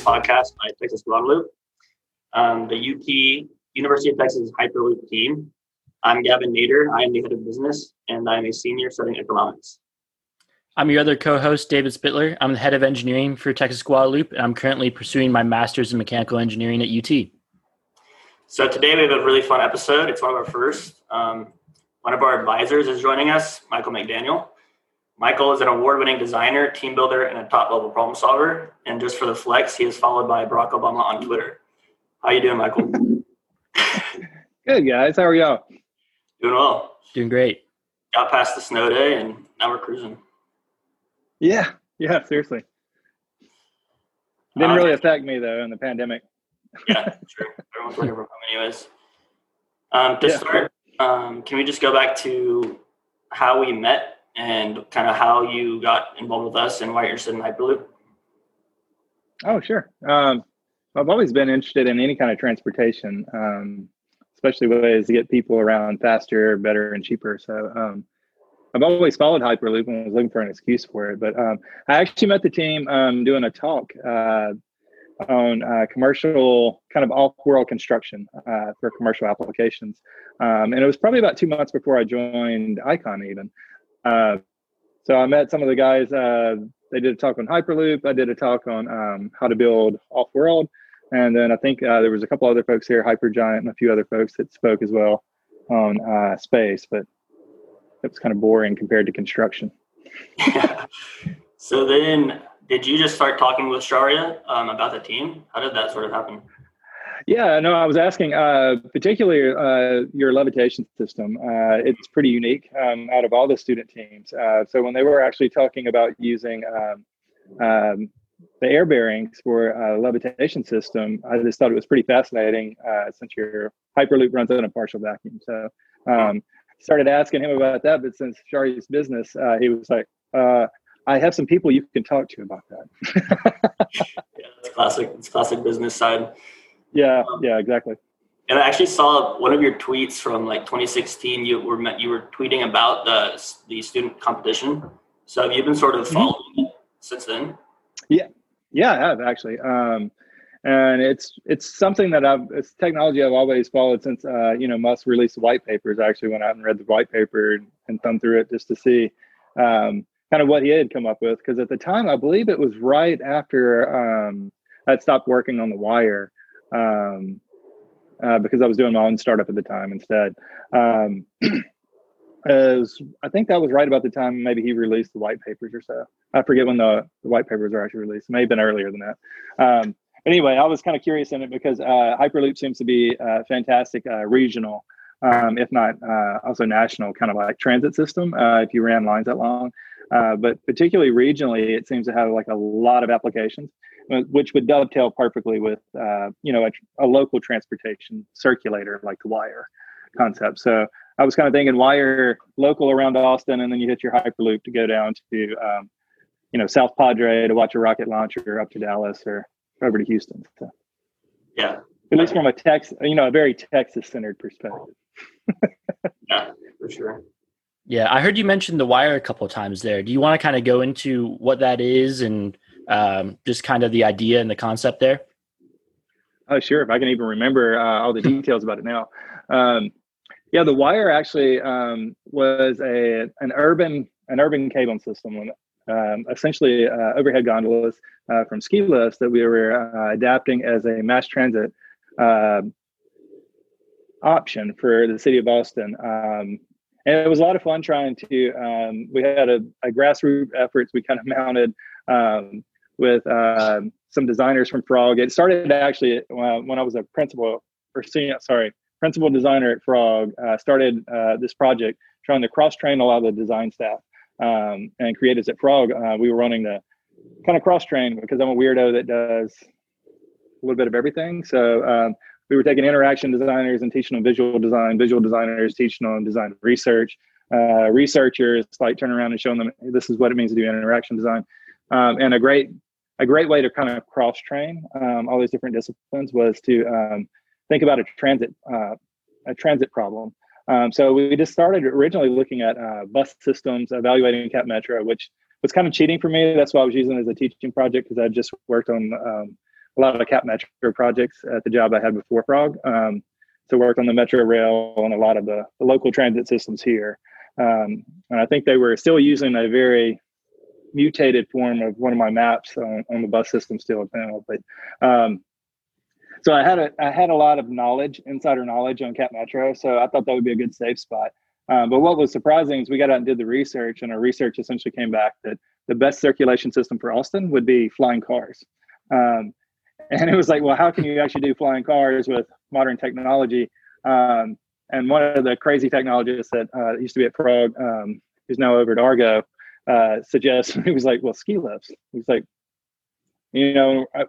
podcast by Texas Guadaloop, um, the UT University of Texas Hyperloop team. I'm Gavin Nader. I am the head of business, and I'm a senior studying economics. I'm your other co-host, David Spittler. I'm the head of engineering for Texas Guadaloop, and I'm currently pursuing my master's in mechanical engineering at UT. So today we have a really fun episode. It's one of our first. Um, one of our advisors is joining us, Michael McDaniel. Michael is an award-winning designer, team builder, and a top-level problem solver. And just for the flex, he is followed by Barack Obama on Twitter. How you doing, Michael? Good guys. How are y'all? Doing well. Doing great. Got past the snow day, and now we're cruising. Yeah. Yeah. Seriously. Didn't um, really affect me though in the pandemic. yeah, sure. Everyone's working from home, anyways. Um, to yeah. start, um, can we just go back to how we met and kind of how you got involved with us and why you're interested in Hyperloop? Oh, sure. Um, I've always been interested in any kind of transportation, um, especially ways to get people around faster, better, and cheaper. So um, I've always followed Hyperloop and was looking for an excuse for it. But um, I actually met the team um, doing a talk uh, on uh, commercial, kind of off-world construction uh, for commercial applications. Um, and it was probably about two months before I joined Icon even. Uh, so I met some of the guys. Uh, they did a talk on Hyperloop. I did a talk on um, how to build off-world, and then I think uh, there was a couple other folks here, Hypergiant, and a few other folks that spoke as well on uh, space. But it was kind of boring compared to construction. So then, did you just start talking with Sharia um, about the team? How did that sort of happen? Yeah, no, I was asking, uh, particularly uh, your levitation system. Uh, it's pretty unique um, out of all the student teams. Uh, so when they were actually talking about using um, um, the air bearings for a levitation system, I just thought it was pretty fascinating uh, since your Hyperloop runs in a partial vacuum. So um, started asking him about that, but since Shari's business, uh, he was like, I have some people you can talk to about that. yeah, it's classic. It's classic business side. Yeah, yeah, exactly. And I actually saw one of your tweets from like 2016. You were you were tweeting about the the student competition. So have you been sort of mm-hmm. following mm-hmm. it since then? Yeah, yeah, I have actually. Um, and it's it's something that I've it's technology I've always followed since uh, you know Musk released the white papers. I actually went out and read the white paper and, and thumbed through it just to see um, kind of what he had come up with. Because at the time, I believe it was right after um, I'd stopped working on the wire um, uh, because I was doing my own startup at the time instead. Um, as I think that was right about the time maybe he released the white papers or so. I forget when the, the white papers are actually released. It may have been earlier than that. Um, anyway, I was kind of curious in it because uh, Hyperloop seems to be a fantastic uh, regional, um, if not uh, also national, kind of like transit system. Uh, if you ran lines that long, uh, but particularly regionally, it seems to have like a lot of applications. Uh, which would dovetail perfectly with uh, you know a, a, local transportation circulator like the wire concept. So i was kind of thinking wire local around austin and then you hit your hyperloop to go down to um, you know south padre to watch a rocket launcher up to dallas or over to houston so, yeah. At least from a texas you know a very texas centered perspective. Yeah for sure. Yeah i heard you mention the wire a couple of times there. Do you want to kind of go into what that is and um, just kind of the idea and the concept there? Oh, sure. If I can even remember uh, all the details about it now. Um, yeah, the wire actually um, was a an urban an urban cabling system, um, essentially uh, overhead gondolas uh, from ski lifts that we were uh, adapting as a mass transit uh, option for the city of Austin. Um, and it was a lot of fun trying to. Um, we had a, a grassroots efforts. We kind of mounted um, with uh, some designers from Frog. It started actually uh, when I was a principal or senior, sorry, principal designer at Frog. Uh, started uh, this project trying to cross train a lot of the design staff um, and creators at Frog. Uh, we were running the kind of cross train because I'm a weirdo that does a little bit of everything. So um, we were taking interaction designers and teaching them visual design, visual designers teaching them design research, uh, researchers like turn around and showing them this is what it means to do interaction design. Um, and a great a great way to kind of cross train um, all these different disciplines was to um, think about a transit uh, a transit problem. Um, so we just started originally looking at uh, bus systems, evaluating Cap Metro, which was kind of cheating for me. That's why I was using it as a teaching project because I just worked on um, a lot of cap metro projects at the job I had before Frog. Um, so worked on the metro rail and a lot of the, the local transit systems here. Um, and I think they were still using a very mutated form of one of my maps on, on the bus system still now. But um, so I had a I had a lot of knowledge, insider knowledge on Cap Metro. So I thought that would be a good safe spot. Um, but what was surprising is we got out and did the research, and our research essentially came back that the best circulation system for Austin would be flying cars. Um, and it was like, well, how can you actually do flying cars with modern technology? Um, and one of the crazy technologists that uh, used to be at Frog, um, who's now over at Argo, uh, suggests he was like, well, ski lifts. He's like, you know, I,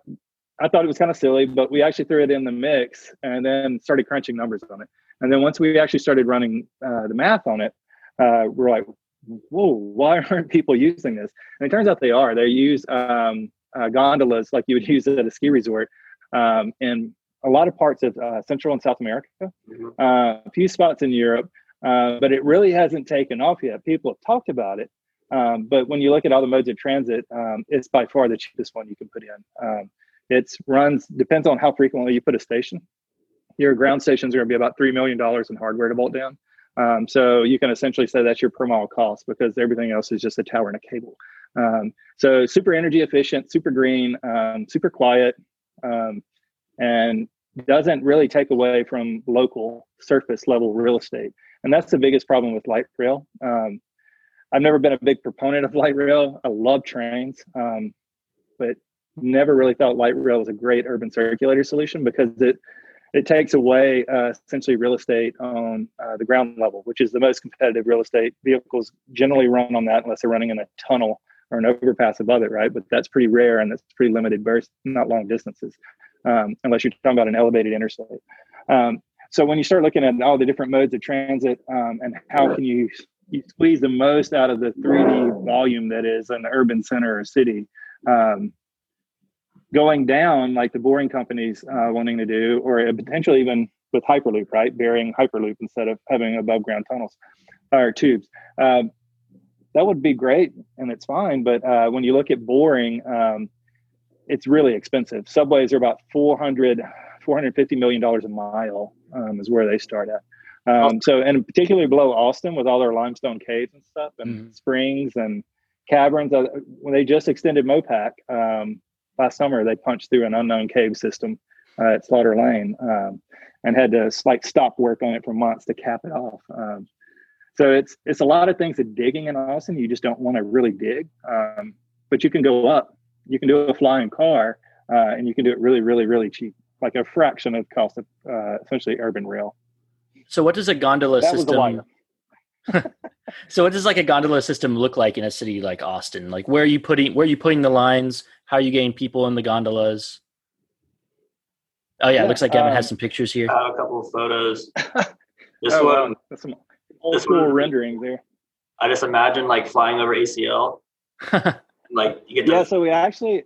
I thought it was kind of silly, but we actually threw it in the mix and then started crunching numbers on it. And then once we actually started running uh, the math on it, uh, we're like, whoa, why aren't people using this? And it turns out they are. They use um, uh, gondolas like you would use at a ski resort um, in a lot of parts of uh, Central and South America, mm-hmm. uh, a few spots in Europe, uh, but it really hasn't taken off yet. People have talked about it, um, but when you look at all the modes of transit, um, it's by far the cheapest one you can put in. Um, it runs depends on how frequently you put a station. Your ground stations are going to be about three million dollars in hardware to bolt down. Um, so you can essentially say that's your per mile cost because everything else is just a tower and a cable. Um, so super energy efficient, super green, um, super quiet, um, and doesn't really take away from local surface level real estate. And that's the biggest problem with light rail. I've never been a big proponent of light rail. I love trains, um, but never really thought light rail was a great urban circulator solution because it it takes away uh, essentially real estate on uh, the ground level, which is the most competitive real estate. Vehicles generally run on that unless they're running in a tunnel or an overpass above it, right? But that's pretty rare and that's pretty limited burst, not long distances, um, unless you're talking about an elevated interstate. Um, so when you start looking at all the different modes of transit um, and how can you, you squeeze the most out of the 3D volume that is an urban center or city, um, going down like the boring companies uh, wanting to do, or potentially even with Hyperloop, right? Burying Hyperloop instead of having above ground tunnels or tubes. Uh, that would be great and it's fine. But uh, when you look at boring, um, it's really expensive. Subways are about 400, 450 million dollars a mile um, is where they start at. Um, so, and particularly below Austin with all their limestone caves and stuff and mm-hmm. springs and caverns, uh, when they just extended Mopac um, last summer, they punched through an unknown cave system uh, at Slaughter Lane um, and had to like stop work on it for months to cap it off. Um, so it's it's a lot of things that digging in Austin you just don't want to really dig, um, but you can go up. You can do a flying car, uh, and you can do it really, really, really cheap, like a fraction of the cost of uh, essentially urban rail. So what does a gondola that system? so what does like a gondola system look like in a city like Austin? Like where are you putting where are you putting the lines? How are you getting people in the gondolas? Oh yeah, yeah looks like Evan um, has some pictures here. I have a couple of photos. This oh, one, that's some old school rendering there. I just imagine like flying over ACL. like you get yeah. So we actually,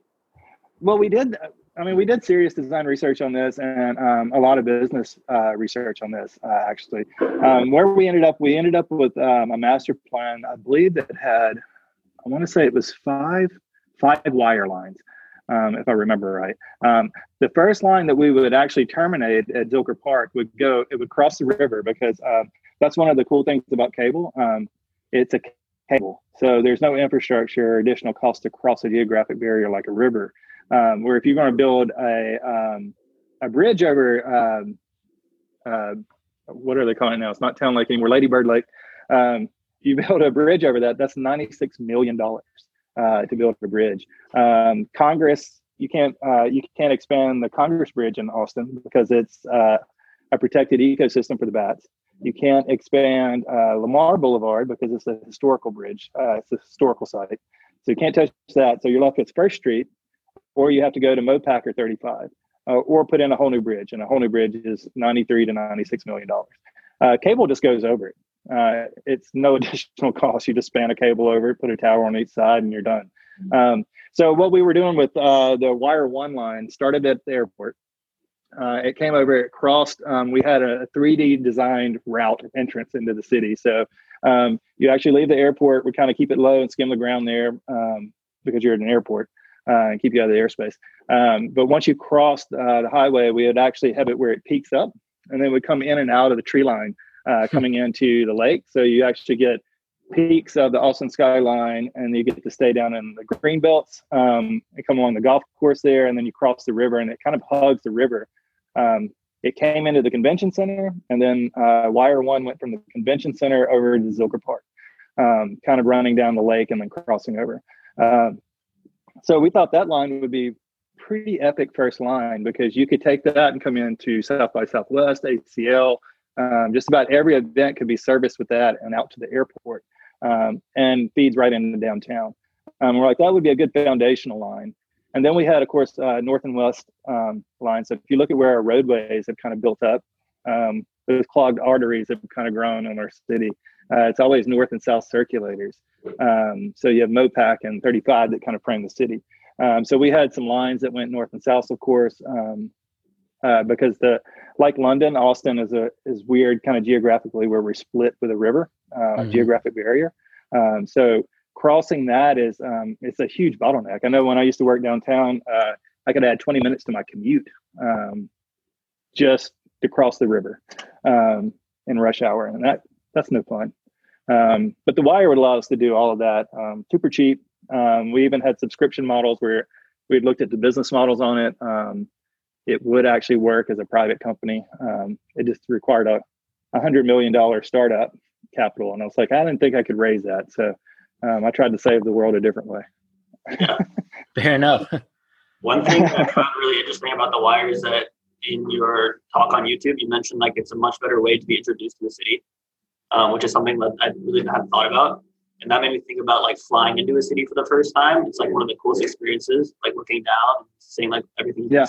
well, we did. I mean, we did serious design research on this and um, a lot of business uh, research on this. Uh, actually, um, where we ended up, we ended up with um, a master plan. I believe that had, I want to say it was five five wire lines. Um, if I remember right. Um, the first line that we would actually terminate at Zilker Park would go, it would cross the river because uh, that's one of the cool things about cable. Um, it's a cable, so there's no infrastructure or additional cost to cross a geographic barrier like a river. Um, where if you're going to build a um, a bridge over um, uh, what are they calling it now? It's not Town Lake anymore, Ladybird Lake. Um, you build a bridge over that. That's ninety six million dollars uh, to build a bridge. Um, Congress, you can't uh, you can't expand the Congress Bridge in Austin because it's uh, a protected ecosystem for the bats. You can't expand uh, Lamar Boulevard because it's a historical bridge. Uh, it's a historical site. So you can't touch that. So you're left with First Street, or you have to go to Mopac or 35, uh, or put in a whole new bridge. And a whole new bridge is 93 to 96 million dollars. Uh, cable just goes over it. Uh, it's no additional cost. You just span a cable over it, put a tower on each side, and you're done. Um, so what we were doing with uh, the Wire One line started at the airport. Uh, it came over, it crossed. Um, we had a 3D designed route entrance into the city. So um, you actually leave the airport. We kind of keep it low and skim the ground there um, because you're at an airport. Uh, and keep you out of the airspace. Um, but once you crossed uh, the highway, we would actually have it where it peaks up, and then would come in and out of the tree line uh, hmm. coming into the lake. So you actually get peaks of the Austin skyline, and you get to stay down in the green belts um, and come along the golf course there, and then you cross the river, and it kind of hugs the river. Um, it came into the convention center, and then uh, Wire One went from the convention center over to Zilker Park, um, kind of running down the lake and then crossing over. Uh, so we thought that line would be pretty epic first line because you could take that and come into South by Southwest, ACL. Um, just about every event could be serviced with that and out to the airport um, and feeds right into downtown. Um, we're like, that would be a good foundational line. And then we had, of course, uh, north and west um, lines. So if you look at where our roadways have kind of built up, um, those clogged arteries have kind of grown in our city. Uh, it's always north and south circulators. Um, so you have Mopac and 35 that kind of frame the city. Um, so we had some lines that went north and south, of course, um, uh, because the like London, Austin is a is weird kind of geographically where we're split with a river, uh, mm-hmm. geographic barrier. Um, so crossing that is um, it's a huge bottleneck. I know when I used to work downtown, uh, I could add 20 minutes to my commute um, just to cross the river um, in rush hour, and that that's no fun. Um, but the wire would allow us to do all of that um, super cheap. Um, we even had subscription models where we looked at the business models on it. Um, it would actually work as a private company. Um, it just required a, a hundred million dollar startup capital, and I was like, I didn't think I could raise that. So um, I tried to save the world a different way. Yeah. Fair enough. One thing I found really interesting about the wire is that in your talk on YouTube, you mentioned like it's a much better way to be introduced to the city um, which is something that I really hadn't thought about. And that made me think about like flying into a city for the first time. It's like one of the coolest experiences, like looking down, seeing like everything. Yeah.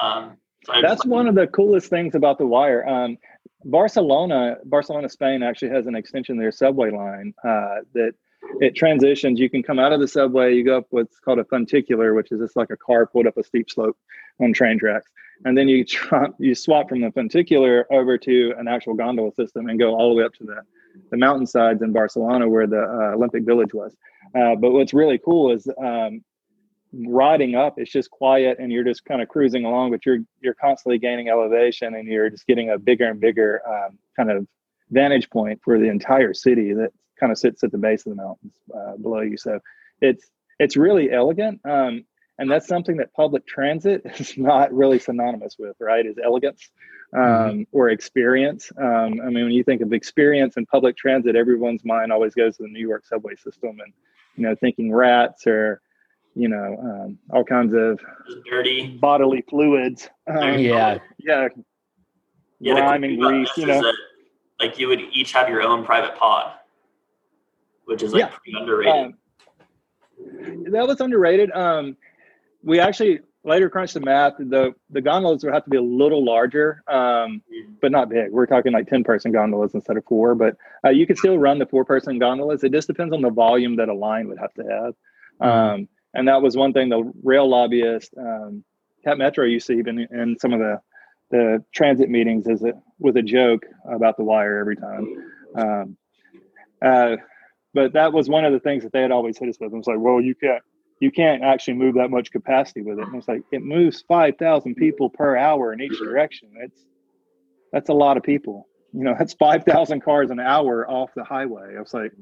Um, so That's one of the coolest things about the wire. Um, Barcelona, Barcelona, Spain actually has an extension their subway line uh, that it transitions. You can come out of the subway, you go up what's called a funticular, which is just like a car pulled up a steep slope on train tracks and then you you swap from the funticular over to an actual gondola system and go all the way up to the the mountainsides in Barcelona where the uh, Olympic Village was. Uh, but what's really cool is um, riding up. It's just quiet and you're just kind of cruising along, but you're you're constantly gaining elevation and you're just getting a bigger and bigger um, kind of vantage point for the entire city that kind of sits at the base of the mountains uh, below you. So it's it's really elegant. Um, and that's something that public transit is not really synonymous with right is elegance mm-hmm. um, mm-hmm. or experience um, i mean when you think of experience and public transit everyone's mind always goes to the new york subway system and you know thinking rats or you know um, all kinds of dirty bodily fluids um, yeah yeah yeah grime and grease you know that, like you would each have your own private pod which is like yeah. pretty underrated um, that was underrated um we actually later crunched the math. The the gondolas would have to be a little larger, um, but not big. We're talking like ten person gondolas instead of four. But uh, you could still run the four person gondolas. It just depends on the volume that a line would have to have. Mm-hmm. Um, and that was one thing the rail lobbyist, um, Cap Metro, used to even in some of the the transit meetings is it with a joke about the wire every time. Um, uh, but that was one of the things that they had always hit us with. It was like, well, you can't you can't actually move that much capacity with it. And it's like it moves five thousand people per hour in each direction. It's that's a lot of people. You know, that's five thousand cars an hour off the highway. I was like,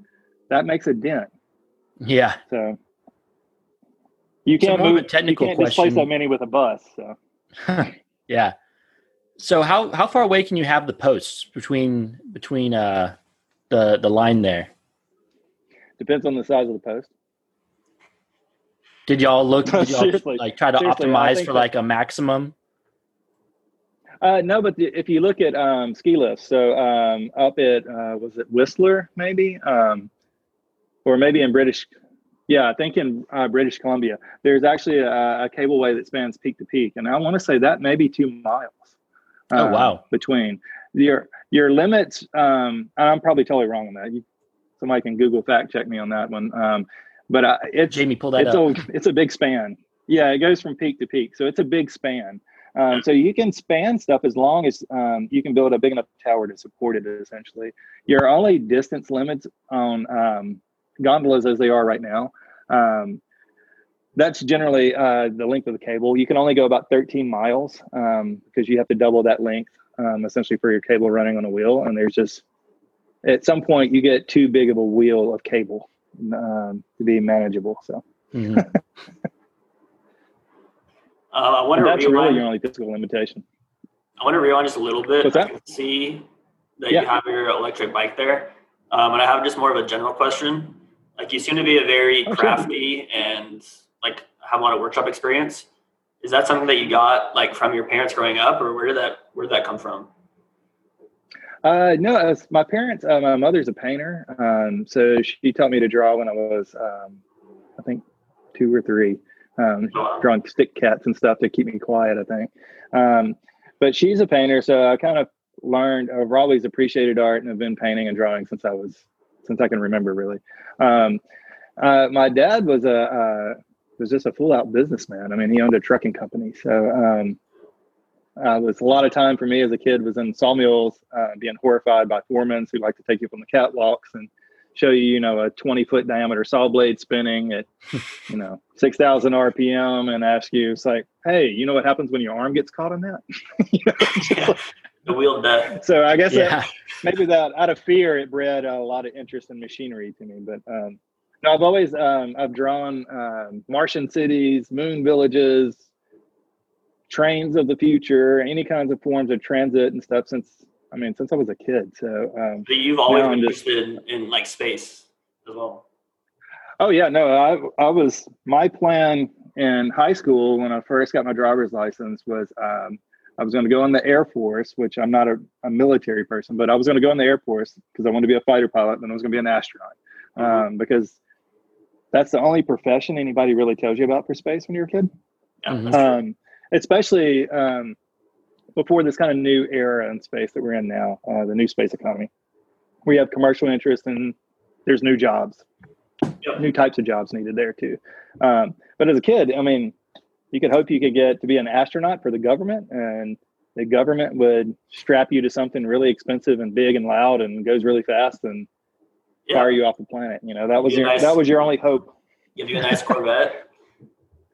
that makes a dent. Yeah. So you can't so move. technical you can't question. displace that many with a bus. So. yeah. So how how far away can you have the posts between between uh the the line there? Depends on the size of the post. Did y'all look? Did y'all like try to optimize for like a maximum? Uh, no, but the, if you look at um, ski lifts, so um, up at uh, was it Whistler maybe, um, or maybe in British, yeah, I think in uh, British Columbia, there's actually a, a cableway that spans peak to peak, and I want to say that maybe two miles. oh um, wow! Between your your limits, um, I'm probably totally wrong on that. You, somebody can Google fact check me on that one. Um, but uh, it's Jamie, pull that it's up. A, it's a big span. Yeah, it goes from peak to peak, so it's a big span. Um, so you can span stuff as long as um, you can build a big enough tower to support it. Essentially, your only distance limits on um, gondolas as they are right now. Um, that's generally uh, the length of the cable. You can only go about 13 miles um, because you have to double that length um, essentially for your cable running on a wheel. And there's just at some point you get too big of a wheel of cable um, to be manageable. So. Mm-hmm. uh, I want to that's rewind. really your only physical limitation. I want to rewind just a little bit. What's that? I can see that yeah. you have your electric bike there, um, and I have just more of a general question. Like you seem to be a very oh, crafty sure. and like have a lot of workshop experience. Is that something that you got like from your parents growing up, or where did that where did that come from? Uh, no, my parents. Uh, my mother's a painter, um, so she taught me to draw when I was, um, I think, two or three. Um, oh. Drawing stick cats and stuff to keep me quiet. I think. Um, but she's a painter, so I kind of learned. I've always appreciated art and have been painting and drawing since I was since I can remember. Really. Um, uh, my dad was a uh, was just a full out businessman. I mean, he owned a trucking company, so um, uh, was a lot of time for me as a kid was in sawmills, uh, being horrified by foremen who like to take you up on the catwalks and show you, you know, a 20 foot diameter saw blade spinning at, you know, 6,000 RPM and ask you, it's like, hey, you know what happens when your arm gets caught in that? you know, yeah. The wheel death. So I guess yeah. that, maybe that out of fear, it bred a lot of interest in machinery to me. But um, no, I've always um, I've drawn um, Martian cities, moon villages, trains of the future, any kinds of forms of transit and stuff since I mean since I was a kid. So, um, but you've always been interested in, in like space as well. Oh yeah, no, I I was my plan in high school when I first got my driver's license was um, I was going to go in the Air Force, which I'm not a, a military person, but I was going to go in the Air Force because I wanted to be a fighter pilot, and I was going to be an astronaut mm-hmm. um, because that's the only profession anybody really tells you about for space when you're a kid. Mm-hmm. Um, especially um, before this kind of new era in space that we're in now, uh, the new space economy. We have commercial interest and there's new jobs, yep. new types of jobs needed there too. Um, but as a kid, I mean, you could hope you could get to be an astronaut for the government and the government would strap you to something really expensive and big and loud and goes really fast and fire you off the planet. You know, that was your nice, that was your only hope. Give you a nice Corvette.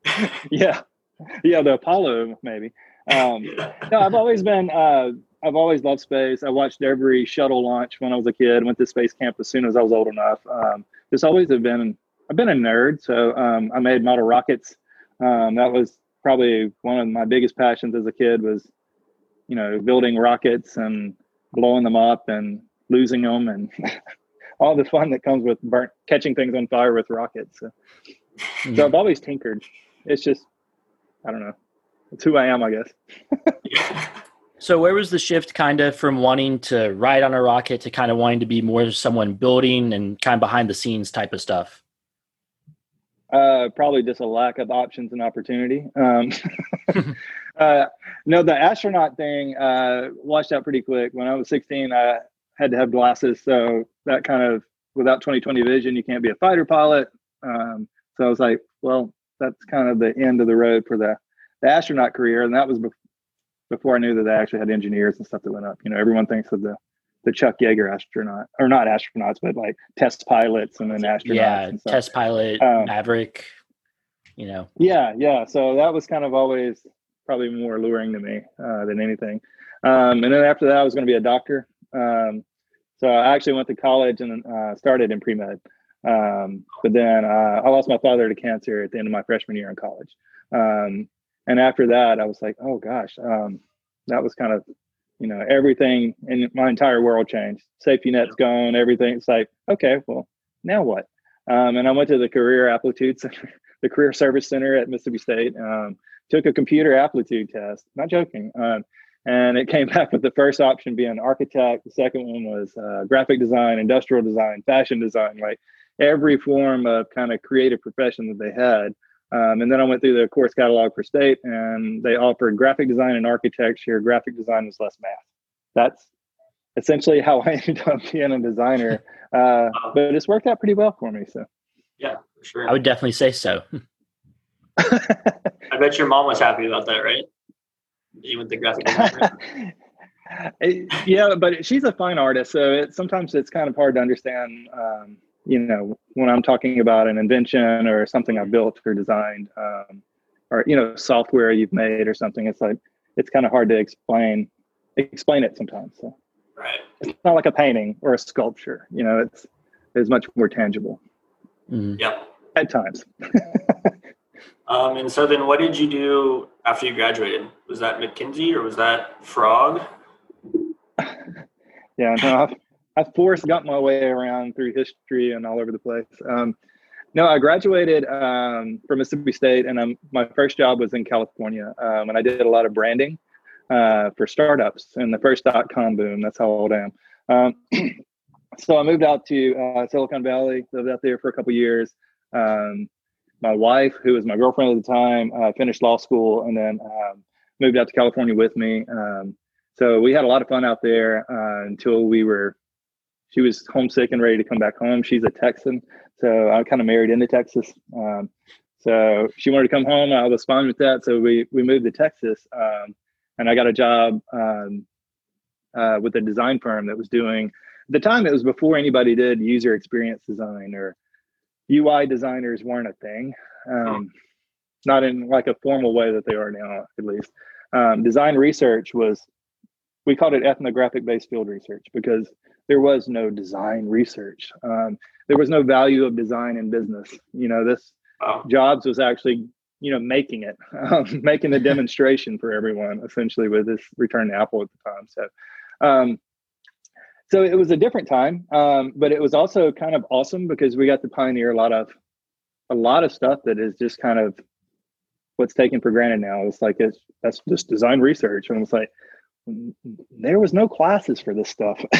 yeah, yeah, the Apollo maybe. Um, no, I've always been. Uh, I've always loved space. I watched every shuttle launch when I was a kid. Went to space camp as soon as I was old enough. Um, just always have been. I've been a nerd, so um, I made model rockets. Um, that was probably one of my biggest passions as a kid. Was you know building rockets and blowing them up and losing them and all the fun that comes with burnt, catching things on fire with rockets. So, mm-hmm. so I've always tinkered. It's just, I don't know. It's who I am, I guess. so where was the shift kind of from wanting to ride on a rocket to kind of wanting to be more someone building and kind of behind the scenes type of stuff? Uh, probably just a lack of options and opportunity. Um, uh, no, the astronaut thing uh, washed out pretty quick. When I was 16, I had to have glasses. So that kind of, without 2020 vision, you can't be a fighter pilot. Um, so I was like, well, that's kind of the end of the road for the, the astronaut career. And that was be- before I knew that they actually had engineers and stuff that went up. You know, everyone thinks of the, the Chuck Yeager astronaut, or not astronauts, but like test pilots and then astronauts. Yeah, test pilot, um, Maverick, you know. Yeah, yeah. So that was kind of always probably more alluring to me uh, than anything. Um, and then after that, I was going to be a doctor. Um, so I actually went to college and uh, started in pre med. Um, but then uh, I lost my father to cancer at the end of my freshman year in college. Um, and after that, I was like, oh gosh, um, that was kind of, you know, everything in my entire world changed. Safety net's gone, everything. It's like, okay, well, now what? Um, and I went to the career aptitude center, the career service center at Mississippi State. Um, took a computer aptitude test. Not joking. Um, and it came back with the first option being architect. The second one was uh, graphic design, industrial design, fashion design, like every form of kind of creative profession that they had. Um, and then I went through the course catalog for state, and they offered graphic design and architecture. Graphic design was less math. That's essentially how I ended up being a designer. Uh, but it's worked out pretty well for me. So, yeah, for sure. I would definitely say so. I bet your mom was happy about that, right? You went the graphic design. yeah, but she's a fine artist, so it, sometimes it's kind of hard to understand um, you know, when I'm talking about an invention or something I built or designed, um, or you know, software you've made or something, it's like it's kind of hard to explain explain it sometimes. So right. it's not like a painting or a sculpture. You know, it's it's much more tangible. Mm-hmm. Yep. At times. um, and so then, what did you do after you graduated? Was that McKinsey or was that Frog? yeah, no, I've forced got my way around through history and all over the place. Um, no, I graduated um, from Mississippi State, and I'm, my first job was in California, um, and I did a lot of branding uh, for startups in the first dot com boom. That's how old I am. Um, so I moved out to uh, Silicon Valley, lived out there for a couple years. Um, my wife, who was my girlfriend at the time, uh, finished law school and then um, moved out to California with me. So we had a lot of fun out there uh, until we were. She was homesick and ready to come back home. She's a Texan, so I kind of married into Texas. Um, so she wanted to come home. I was fine with that. So we we moved to Texas, um, and I got a job um, uh, with a design firm that was doing. At the time, it was before anybody did user experience design or UI designers weren't a thing, um, not in like a formal way that they are now, at least. Um, design research was, we called it ethnographic based field research because there was no design research. Um, there was no value of design in business. You know, this wow. Jobs was actually, you know, making it, um, making a demonstration for everyone essentially with this return to Apple at the time. So, um, so it was a different time, um, but it was also kind of awesome because we got to pioneer a lot of a lot of stuff that is just kind of what's taken for granted now. It's like it's that's just design research, and it's like there was no classes for this stuff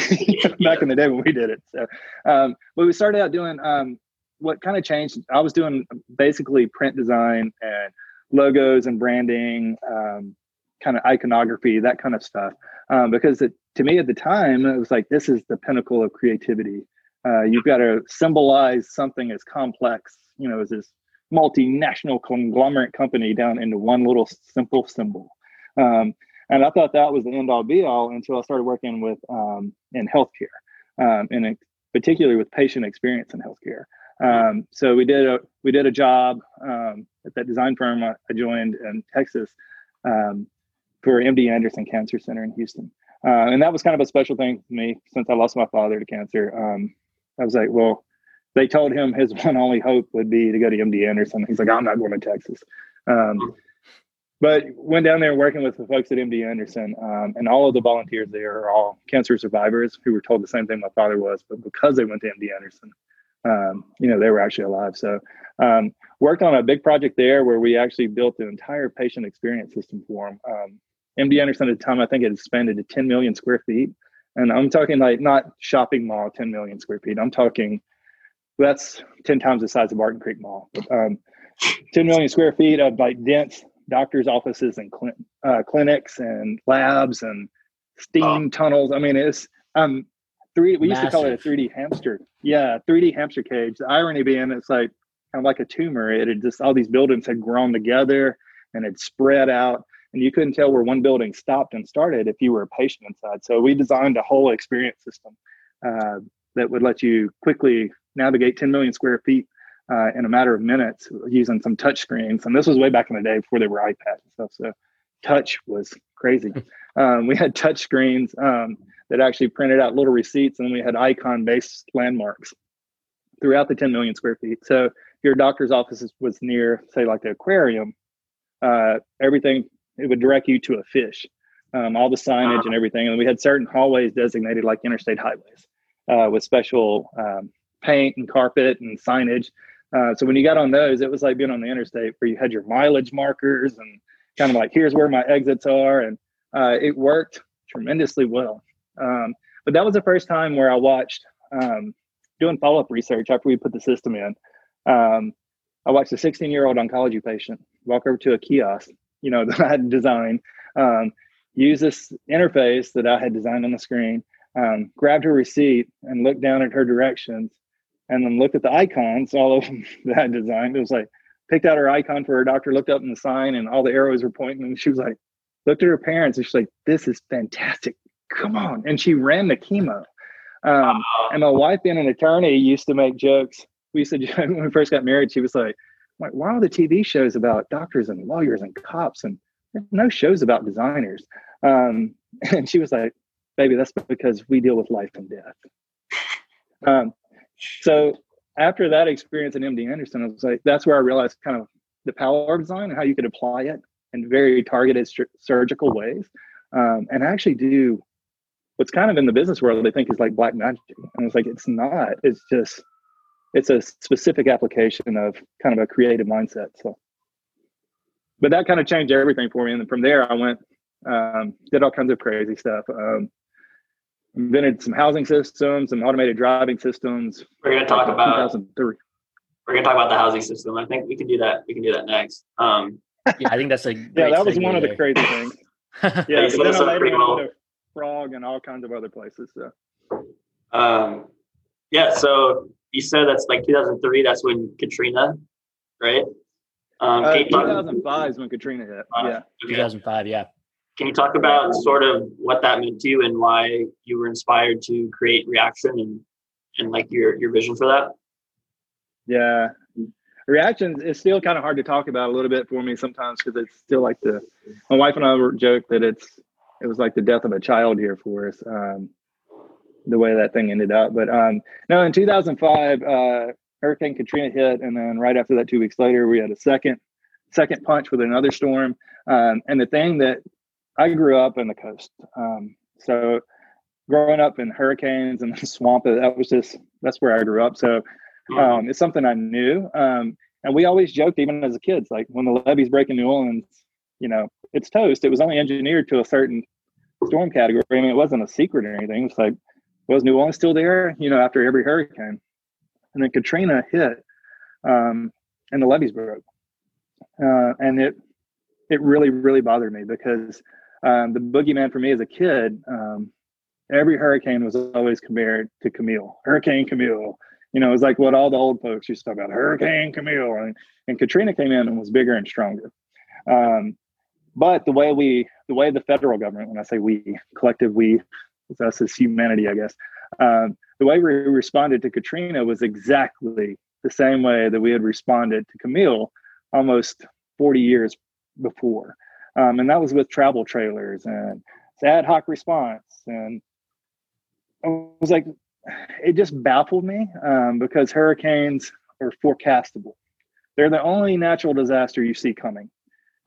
back in the day when we did it. So, um, but we started out doing um, what kind of changed. I was doing basically print design and logos and branding, um, kind of iconography, that kind of stuff. Um, because it, to me at the time, it was like, this is the pinnacle of creativity. Uh, you've got to symbolize something as complex, you know, as this multinational conglomerate company down into one little simple symbol. Um, and I thought that was the end all be all until I started working with um, in healthcare, um, and particularly with patient experience in healthcare. Um, so we did a we did a job um, at that design firm I, joined in Texas um, for MD Anderson Cancer Center in Houston. Uh, and that was kind of a special thing for me since I lost my father to cancer. Um, I was like, well, they told him his one only hope would be to go to MD Anderson. He's like, I'm not going to Texas. Um, but went down there working with the folks at MD Anderson, um, and all of the volunteers there are all cancer survivors who were told the same thing my father was, but because they went to MD Anderson, um, you know, they were actually alive. So um, worked on a big project there where we actually built an entire patient experience system for them. Um, MD Anderson at the time, I think it expanded to 10 million square feet. And I'm talking like not shopping mall, 10 million square feet. I'm talking that's 10 times the size of Barton Creek Mall. But, um, 10 million square feet of like dense doctors' offices and cl- uh, clinics and labs and steam oh. tunnels. I mean, it's um, three. We Massive. used to call it a 3D hamster. Yeah, 3D hamster cage. The irony being, it's like kind of like a tumor. It had just all these buildings had grown together and had spread out and you couldn't tell where one building stopped and started if you were a patient inside. So we designed a whole experience system uh, that would let you quickly navigate 10 million square feet uh, in a matter of minutes using some touch screens. And this was way back in the day before there were iPads and stuff. So touch was crazy. Um, we had touch screens um, that actually printed out little receipts, and we had icon based landmarks throughout the 10 million square feet. So your doctor's office was near, say, like the aquarium. Uh, everything it would direct you to a fish, um, all the signage and everything. And we had certain hallways designated like interstate highways uh, with special um, paint and carpet and signage. Uh, so when you got on those, it was like being on the interstate where you had your mileage markers and kind of like here's where my exits are, and uh, it worked tremendously well. Um, but that was the first time where I watched um, doing follow up research after we put the system in. Um, I watched a 16 year old oncology patient walk over to a kiosk you know that I had designed. Um, use this interface that I had designed on the screen. Um, grabbed her receipt and looked down at her directions, and then looked at the icons, all of them that I designed. It was like picked out her icon for her doctor, looked up in the sign, and all the arrows were pointing. And she was like, looked at her parents, and she's like, "This is fantastic! Come on!" And she ran the chemo. Um, and my wife, being an attorney, used to make jokes. We used to when we first got married. She was like, "Why are the TV shows about doctors and lawyers and cops and no shows about designers?" Um, and she was like, "Baby, that's because we deal with life and death." Um, so after that experience in MD Anderson, I was like, that's where I realized kind of the power of design and how you could apply it in very targeted surgical ways, um, and actually do what's kind of in the business world they think is like black magic, and it's like it's not. It's just it's a specific application of kind of a creative mindset. So, but that kind of changed everything for me, and from there I went um, did all kinds of crazy stuff. Um, invented some housing systems, some automated driving systems. We're going to talk about 2003. We're going to talk about the housing system. I think we can do that. We can do that next. Um, yeah, I think that's a yeah. That was one of the crazy things. yeah, so then I later well. Frog and all kinds of other places. So. Um, yeah. So you said that's like 2003. That's when Katrina, right? Um, uh, 2005 is when Katrina hit. Uh, yeah. Okay. 2005. Yeah. Can you talk about sort of what that meant to you and why you were inspired to create Reaction and and like your your vision for that? Yeah, reactions is still kind of hard to talk about a little bit for me sometimes because it's still like the my wife and I were joke that it's it was like the death of a child here for us. Um, the way that thing ended up, but um, no, in 2005, uh, Hurricane Katrina hit, and then right after that, two weeks later, we had a second second punch with another storm. Um, and the thing that I grew up in the coast. Um, so growing up in hurricanes and the swamp, that was just, that's where I grew up. So mm-hmm. um, it's something I knew. Um, and we always joked, even as kids, like when the levees break in New Orleans, you know, it's toast. It was only engineered to a certain storm category. I mean, it wasn't a secret or anything. It's like, was New Orleans still there? You know, after every hurricane. And then Katrina hit um, and the levees broke. Uh, and it, it really, really bothered me because um, the boogeyman for me as a kid, um, every hurricane was always compared to Camille, Hurricane Camille. You know, it was like what all the old folks used to talk about, Hurricane Camille. And, and Katrina came in and was bigger and stronger. Um, but the way we, the way the federal government, when I say we, collective we, it's us as humanity, I guess, um, the way we responded to Katrina was exactly the same way that we had responded to Camille almost 40 years before. Um, and that was with travel trailers and ad hoc response. And I was like, it just baffled me um, because hurricanes are forecastable. They're the only natural disaster you see coming.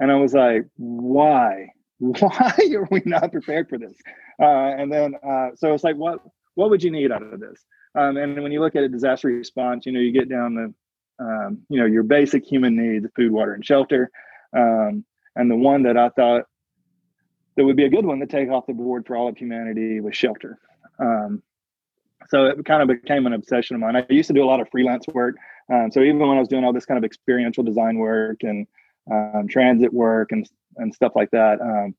And I was like, why? Why are we not prepared for this? Uh, and then, uh, so it's like, what, what would you need out of this? Um, and when you look at a disaster response, you know, you get down to, um, you know, your basic human needs, food, water, and shelter. Um, and the one that I thought that would be a good one to take off the board for all of humanity was shelter. Um, so it kind of became an obsession of mine. I used to do a lot of freelance work. Um, so even when I was doing all this kind of experiential design work and um, transit work and and stuff like that, um,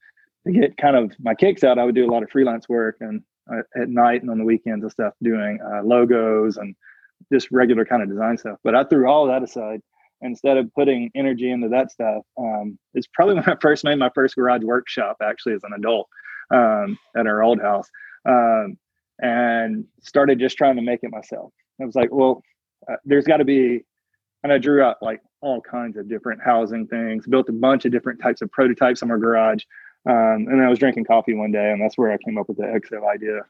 to get kind of my kicks out, I would do a lot of freelance work and uh, at night and on the weekends and stuff, doing uh, logos and just regular kind of design stuff. But I threw all that aside instead of putting energy into that stuff. Um, it's probably when I first made my first garage workshop, actually, as an adult um, at our old house, um, and started just trying to make it myself. I was like, well, uh, there's got to be, and I drew up like all kinds of different housing things, built a bunch of different types of prototypes in my garage. Um, and I was drinking coffee one day, and that's where I came up with the Exo idea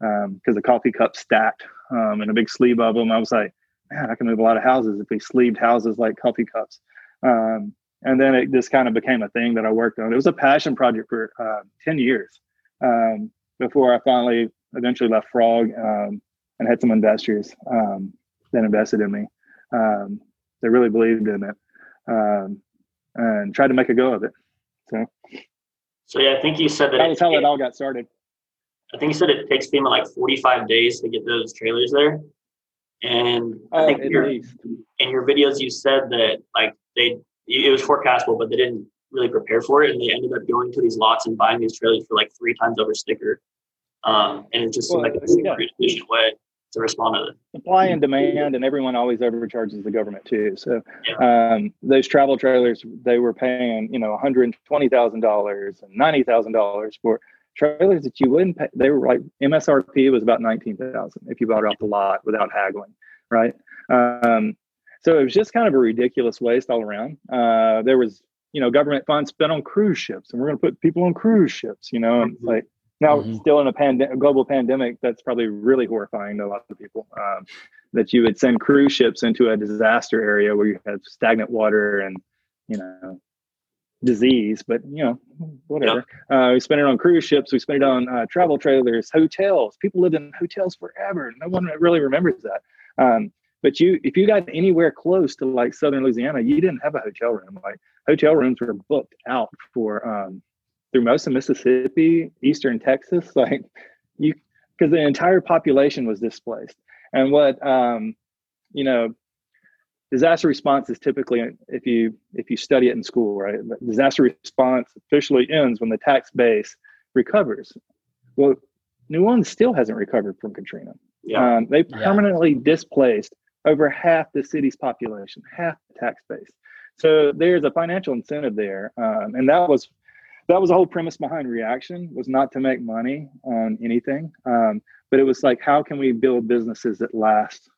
because um, the coffee cup stacked um, and a big sleeve of them. I was like, man, I can move a lot of houses if we sleeved houses like coffee cups. Um, and then it just kind of became a thing that I worked on. It was a passion project for uh, 10 years um, before I finally eventually left Frog um, and had some investors um, that invested in me. Um, they really believed in it um, and tried to make a go of it. So, so yeah, I think you said that that was how it all got started. I think you said it takes FEMA like 45 days to get those trailers there. And I think your, in your videos you said that like they it was forecastable, but they didn't really prepare for it, and they ended up going to these lots and buying these trailers for like three times over sticker. Um, and it just seemed like a super yeah. efficient way to respond to the supply and demand, and everyone always overcharges the government too. So yeah. um, those travel trailers, they were paying you know one hundred twenty thousand dollars and ninety thousand dollars for trailers that you wouldn't pay. They were like MSRP was about nineteen thousand if you bought it off the lot without haggling, right? Um, so it was just kind of a ridiculous waste all around. Uh, there was you know government funds spent on cruise ships, and we're going to put people on cruise ships, you know, and mm-hmm. like now mm-hmm. still in a global pandemic, that's probably really horrifying to a lot of people. Um, that you would send cruise ships into a disaster area where you have stagnant water and you know disease, but you know, whatever. Uh, we spent it on cruise ships. We spent it on uh, travel trailers, hotels. People lived in hotels forever. No one really remembers that. Um, but you, if you got anywhere close to like Southern Louisiana, you didn't have a hotel room. Like hotel rooms were booked out for um, through most of Mississippi, Eastern Texas. Like you, because the entire population was displaced. And what um, you know, disaster response is typically if you if you study it in school right? Disaster response officially ends when the tax base recovers. Well new orleans still hasn't recovered from katrina. Yeah. Um, they permanently yeah. displaced over half the city's population half the tax base. So there's a financial incentive there um, and that was that was the whole premise behind reaction was not to make money on anything. Um, but it was like how can we build businesses that last?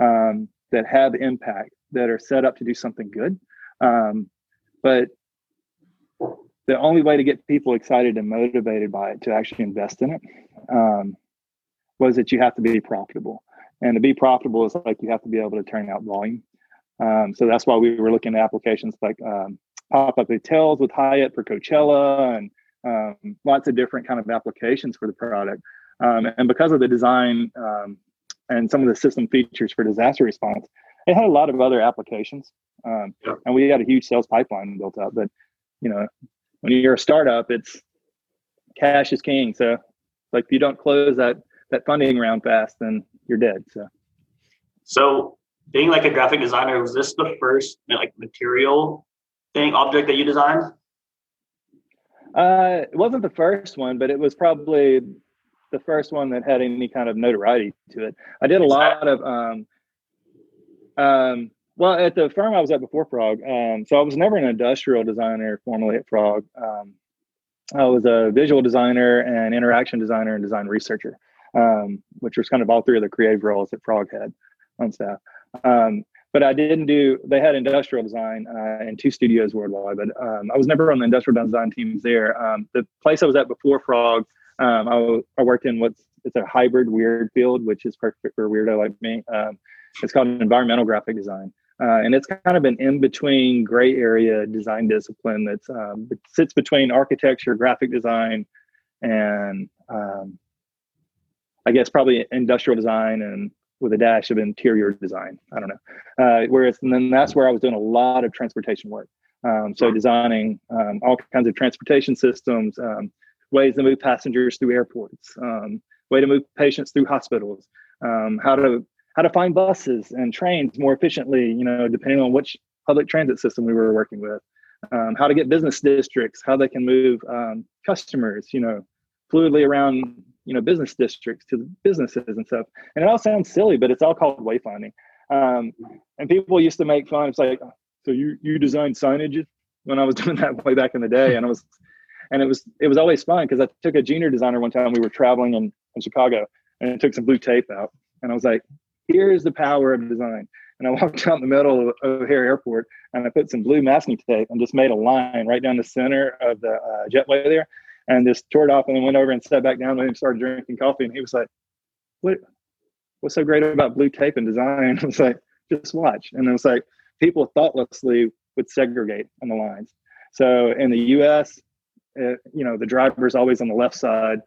Um, that have impact that are set up to do something good. Um, but the only way to get people excited and motivated by it to actually invest in it um, was that you have to be profitable. And to be profitable is like you have to be able to turn out volume. Um, so that's why we were looking at applications like um, pop-up hotels with Hyatt for Coachella and um, lots of different kind of applications for the product. Um, and because of the design um, and some of the system features for disaster response. It had a lot of other applications, um, yeah. and we had a huge sales pipeline built up. But you know, when you're a startup, it's cash is king. So, like, if you don't close that that funding round fast, then you're dead. So, so being like a graphic designer, was this the first like material thing object that you designed? Uh, it wasn't the first one, but it was probably the first one that had any kind of notoriety to it. I did a lot of um, um, well at the firm I was at before Frog. Um, so I was never an industrial designer formally at Frog. Um, I was a visual designer and interaction designer and design researcher, um, which was kind of all three of the creative roles that Frog had on staff. Um, but I didn't do. They had industrial design uh, in two studios worldwide, but um, I was never on the industrial design teams there. Um, the place I was at before Frog um, I, I worked in what's it's a hybrid weird field, which is perfect for a weirdo like me. Um, it's called environmental graphic design. Uh, and it's kind of an in between gray area design discipline that um, sits between architecture, graphic design, and um, I guess probably industrial design and with a dash of interior design. I don't know. Uh, whereas, and then that's where I was doing a lot of transportation work. Um, so designing um, all kinds of transportation systems, um, ways to move passengers through airports, um, way to move patients through hospitals, um, how to how to find buses and trains more efficiently. You know, depending on which public transit system we were working with, um, how to get business districts, how they can move um, customers. You know, fluidly around you know business districts to businesses and stuff. And it all sounds silly, but it's all called wayfinding. Um, and people used to make fun. It's like, so you you designed signage when I was doing that way back in the day, and I was and it was it was always fun because I took a junior designer one time. We were traveling in, in Chicago, and I took some blue tape out, and I was like, "Here's the power of design." And I walked out in the middle of O'Hare Airport, and I put some blue masking tape and just made a line right down the center of the uh, jetway there, and just tore it off, and then went over and sat back down and started drinking coffee. And he was like, "What? What's so great about blue tape and design?" I was like, "Just watch." And it was like people thoughtlessly would segregate on the lines. So in the U.S., uh, you know the driver's always on the left side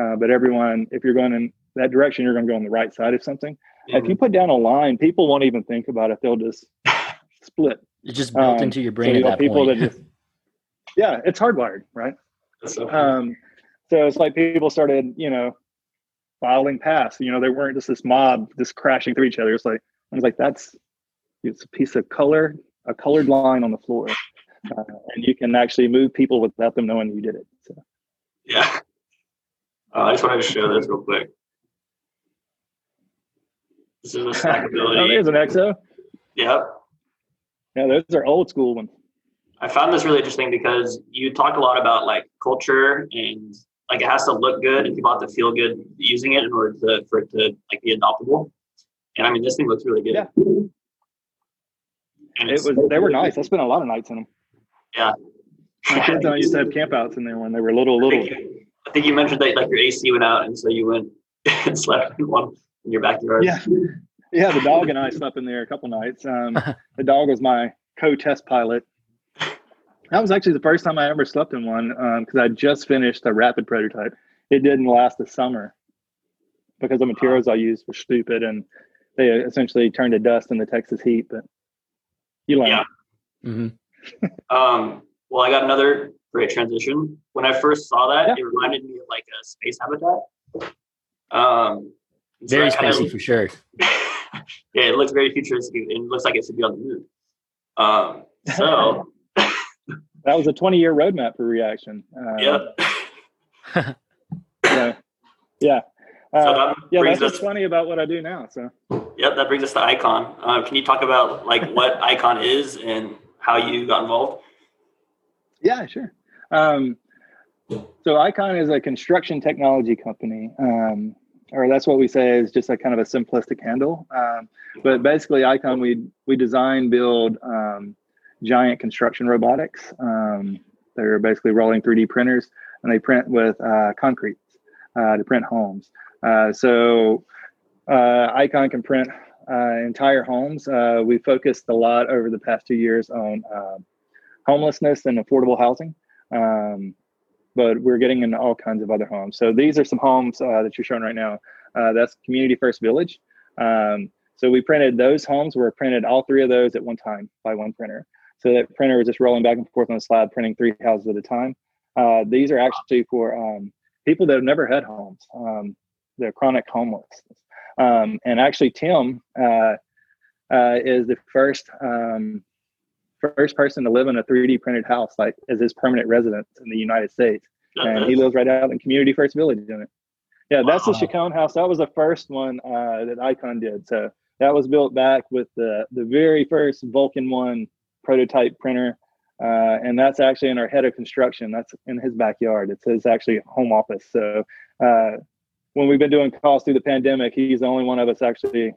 uh, but everyone if you're going in that direction you're going to go on the right side of something. Mm-hmm. if you put down a line people won't even think about it. They'll just split. It's just built um, into your brain so you at that people point. that just yeah it's hardwired right? So, um, so it's like people started you know filing past you know they weren't just this mob just crashing through each other. It's like i was like that's it's a piece of color a colored line on the floor uh, and you can actually move people without them knowing you did it. So. Yeah. Uh, I just wanted to show this real quick. This is a stackability. oh, there's an EXO. Yep. Yeah, those are old school ones. I found this really interesting because you talk a lot about like culture and like it has to look good and people have to feel good using it in order to for it to like be adoptable. And I mean, this thing looks really good. Yeah. And it was they were nice. I spent a lot of nights in them. Yeah. My kids I used to have campouts in there when they were little little. I think, you, I think you mentioned that like your AC went out and so you went and slept in one in your backyard. Yeah. Yeah, the dog and I slept in there a couple nights. Um, the dog was my co-test pilot. That was actually the first time I ever slept in one because um, I just finished a rapid prototype. It didn't last the summer because the materials I used were stupid and they essentially turned to dust in the Texas heat. But you learn. Yeah. Mm-hmm. Um, well, I got another great transition. When I first saw that, yeah. it reminded me of like a space habitat. Um, very so spacey for sure. yeah, it looks very futuristic. It looks like it should be on the moon. Um, so that was a 20 year roadmap for reaction. Uh, yeah. yeah. Yeah. Uh, so that yeah, that's what's funny about what I do now. So. Yep, that brings us to Icon. Uh, can you talk about like what Icon is and how you got involved? Yeah, sure. Um, so Icon is a construction technology company. Um, or that's what we say is just a kind of a simplistic handle. Um, but basically, Icon we we design, build um, giant construction robotics. Um, they're basically rolling 3D printers, and they print with uh, concrete uh, to print homes. Uh, so uh, Icon can print entire homes. Uh, we focused a lot over the past two years on homelessness and affordable housing. Um, but we're getting into all kinds of other homes. So these are some homes uh, that you're showing right now. Uh, that's Community First Village. Um, so we printed those homes. Were printed all three of those at one time by one printer. So that printer was just rolling back and forth on the slab, printing three houses at a time. Uh, these are actually for um, people that have never had homes. Um, they're chronic homeless. Um, and actually, Tim uh, uh, is the first um, first person to live in a 3D printed house, like as his permanent residence in the United States. And he lives right out in Community First Village in it. Yeah, that's wow. the Chicon house. That was the first one uh, that Icon did. So that was built back with the the very first Vulcan One prototype printer, uh, and that's actually in our head of construction. That's in his backyard. It's his actually home office. So uh, when we've been doing calls through the pandemic, he's the only one of us actually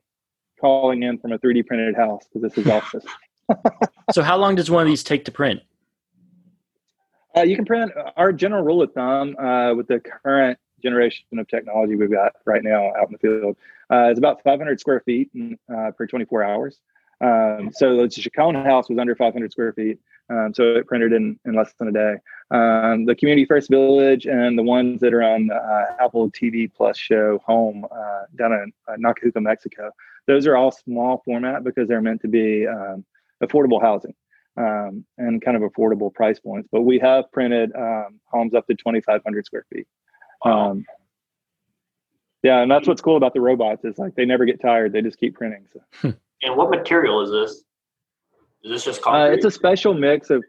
calling in from a 3D printed house because this is office so how long does one of these take to print? Uh, you can print our general rule of thumb uh, with the current generation of technology we've got right now out in the field. Uh, it's about 500 square feet uh, per 24 hours. Um, so the Chicon house was under 500 square feet. Um, so it printed in, in less than a day. Um, the Community First Village and the ones that are on the uh, Apple TV Plus show Home uh, down in uh, Nacajuca, Mexico, those are all small format because they're meant to be um, affordable housing um, and kind of affordable price points. But we have printed um, homes up to 2,500 square feet. Um, yeah, and that's what's cool about the robots is like they never get tired; they just keep printing. So. and what material is this? Is this just concrete? Uh, it's a special mix of.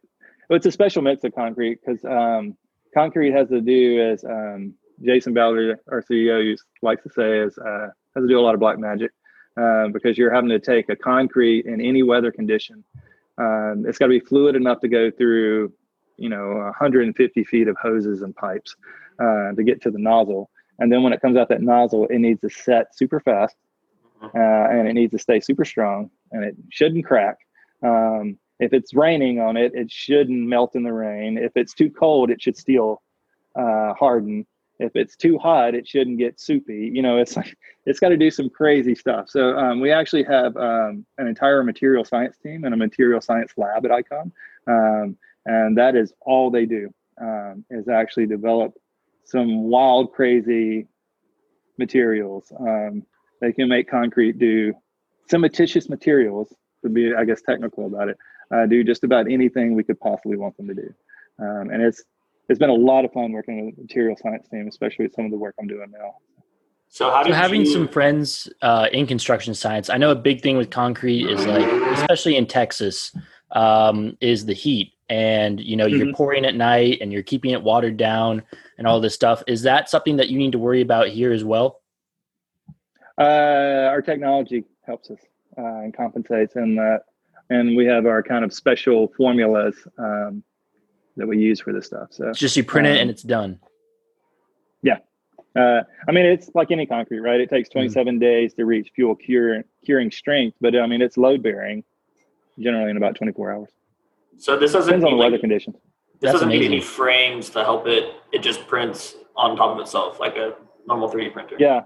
It's a special mix of concrete because um, concrete has to do as um, Jason Ballard, our CEO, likes to say, is uh, has to do a lot of black magic. Um, because you're having to take a concrete in any weather condition. Um, it's got to be fluid enough to go through, you know, 150 feet of hoses and pipes uh, to get to the nozzle. And then when it comes out that nozzle, it needs to set super fast uh, and it needs to stay super strong and it shouldn't crack. Um, if it's raining on it, it shouldn't melt in the rain. If it's too cold, it should still uh, harden if it's too hot, it shouldn't get soupy. You know, it's like it's got to do some crazy stuff. So um, we actually have um, an entire material science team and a material science lab at Icon, um, and that is all they do um, is actually develop some wild, crazy materials. Um, they can make concrete do cementitious materials to be, I guess, technical about it. Uh, do just about anything we could possibly want them to do, um, and it's it's been a lot of fun working with the material science team, especially with some of the work I'm doing now. So, how so having you... some friends uh, in construction science, I know a big thing with concrete is like, especially in Texas, um, is the heat. And you know, you're mm-hmm. pouring at night and you're keeping it watered down and all this stuff. Is that something that you need to worry about here as well? Uh, our technology helps us uh, and compensates, and that, and we have our kind of special formulas um, that we use for this stuff. So just you print um, it and um, it's done. Yeah, uh, I mean, it's like any concrete, right? It takes mm-hmm. 27 mm-hmm. days to reach fuel cure, curing strength, but I mean, it's load bearing generally in about 24 hours. So this doesn't depends on the like, weather conditions. This That's doesn't amazing. need any frames to help it. It just prints on top of itself like a normal 3D printer. Yeah,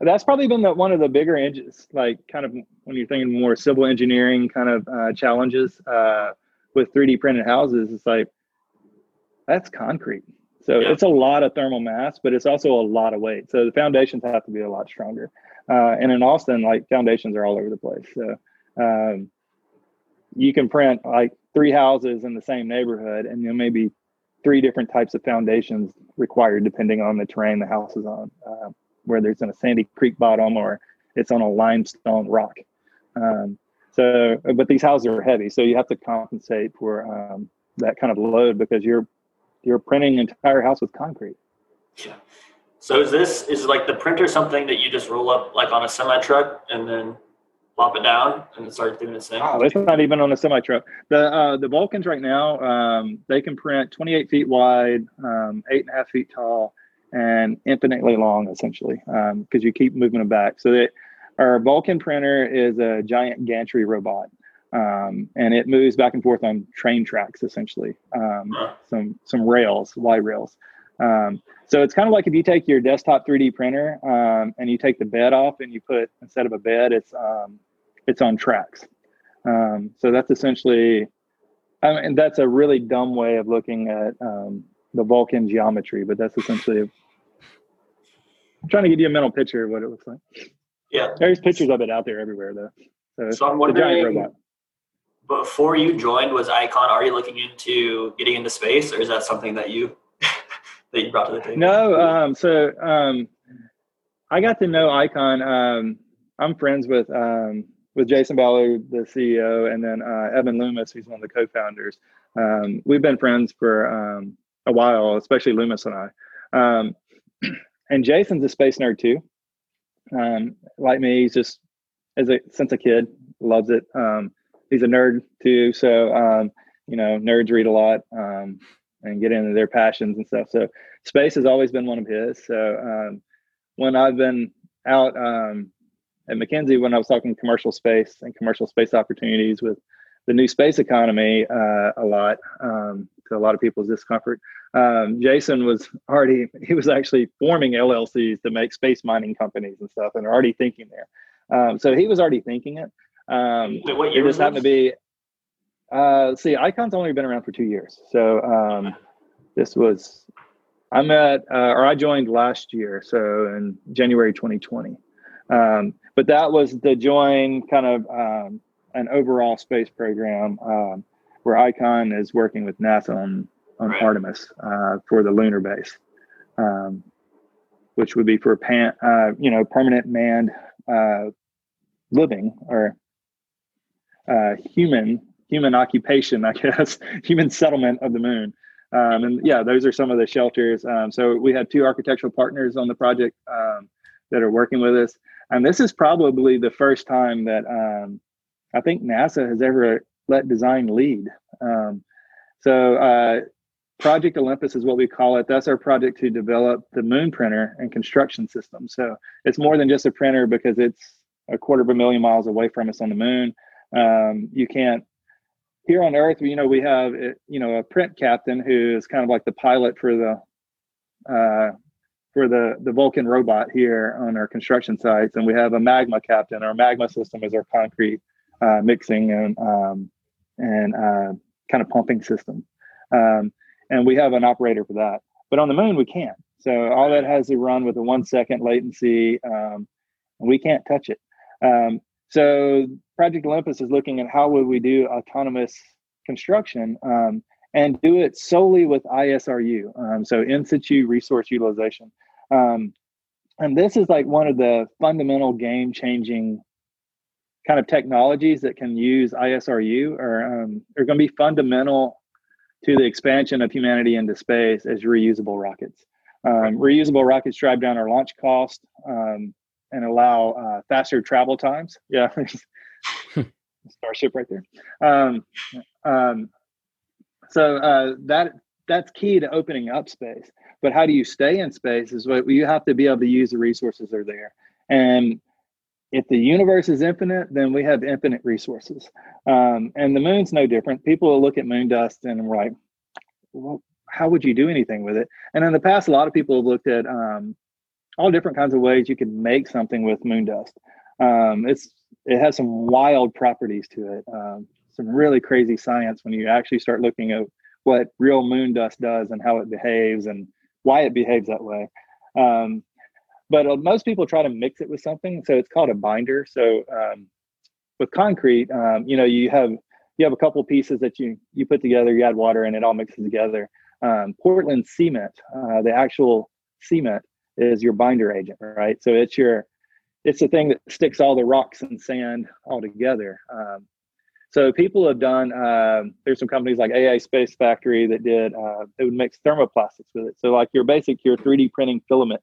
that's probably been the, one of the bigger engines, like kind of when you're thinking more civil engineering kind of uh, challenges uh, with 3D printed houses. It's like that's concrete. So yeah. it's a lot of thermal mass, but it's also a lot of weight. So the foundations have to be a lot stronger. Uh, and in Austin, like foundations are all over the place. So um, you can print like three houses in the same neighborhood, and there may be three different types of foundations required depending on the terrain the house is on, uh, whether it's in a sandy creek bottom or it's on a limestone rock. Um, so, but these houses are heavy, so you have to compensate for um, that kind of load because you're you're printing an entire house with concrete. Yeah. So is this is like the printer something that you just roll up like on a semi truck and then plop it down and it starts doing its thing? Oh, it's not even on a semi truck. The uh, the Vulcans right now um, they can print 28 feet wide, um, eight and a half feet tall, and infinitely long essentially because um, you keep moving them back. So that our Vulcan printer is a giant gantry robot um, and it moves back and forth on train tracks essentially um, some some rails y rails um, so it's kind of like if you take your desktop 3d printer um, and you take the bed off and you put instead of a bed it's um, it's on tracks um, so that's essentially I mean, that's a really dumb way of looking at the vulcan geometry but that's essentially a, i'm trying to give you a mental picture of what it looks like yeah there's pictures of it out there everywhere though so, so i'm wondering before you joined, was Icon already looking into getting into space, or is that something that you that you brought to the table? No. Um, so um, I got to know Icon. Um, I'm friends with um, with Jason Ballard, the CEO, and then uh, Evan Loomis, who's one of the co-founders. Um, we've been friends for um, a while, especially Loomis and I. and Jason's a space nerd too. like me, he's just as a since a kid loves it. Um, he's a nerd too. So, um, you know, nerds read a lot um, and get into their passions and stuff. So, space has always been one of his. So, um, when I've been out um, at McKinsey, when I was talking commercial space and commercial space opportunities with the new space economy uh, a lot um, to a lot of people's discomfort. Um, Jason was already, he was actually forming LLCs to make space mining companies and stuff and already thinking there. Um, so he was already thinking it. Um, what year it just happened to be. Uh, see, Icon's only been around for two years, so um, this was. I'm at, uh, or I joined last year, so in January 2020. Um, but that was the join kind of um, an overall space program um, where Icon is working with NASA on on right. Artemis uh, for the lunar base, um, which would be for pan, uh, you know, permanent manned uh, living or uh, human human occupation, I guess, human settlement of the moon. Um, and yeah, those are some of the shelters. Um, so we had two architectural partners on the project um, that are working with us, and this is probably the first time that um, I think NASA has ever let design lead. Um, so uh, Project Olympus is what we call it. That's our project to develop the moon printer and construction system. So it's more than just a printer because it's a quarter of a million miles away from us on the moon. Um, you can't here on Earth. You know, we have you know a print captain who is kind of like the pilot for the uh, for the the Vulcan robot here on our construction sites, and we have a magma captain. Our magma system is our concrete uh, mixing and um, and uh, kind of pumping system, um, and we have an operator for that. But on the moon, we can't. So all that has to run with a one second latency, um, and we can't touch it. Um, so Project Olympus is looking at how would we do autonomous construction um, and do it solely with ISRU, um, so in situ resource utilization. Um, and this is like one of the fundamental game changing kind of technologies that can use ISRU or um, are going to be fundamental to the expansion of humanity into space as reusable rockets. Um, reusable rockets drive down our launch cost. Um, and allow uh, faster travel times. Yeah, starship right there. Um, um, so uh, that that's key to opening up space. but how do you stay in space is what you have to be able to use the resources that are there. And if the universe is infinite, then we have infinite resources. Um, and the moon's no different. People look at moon dust and we're like, well, how would you do anything with it? And in the past, a lot of people have looked at um, all different kinds of ways you could make something with moon dust. Um, it's it has some wild properties to it, um, some really crazy science when you actually start looking at what real moon dust does and how it behaves and why it behaves that way. Um, but uh, most people try to mix it with something, so it's called a binder. So um, with concrete, um, you know, you have you have a couple pieces that you you put together, you add water, and it all mixes together. Um, Portland cement, uh, the actual cement, is your binder agent, right? So it's your it's the thing that sticks all the rocks and sand all together. Um, so people have done. Uh, there's some companies like AI SpaceFactory that did. Uh, they would mix thermoplastics with it. So like your basic your 3D printing filament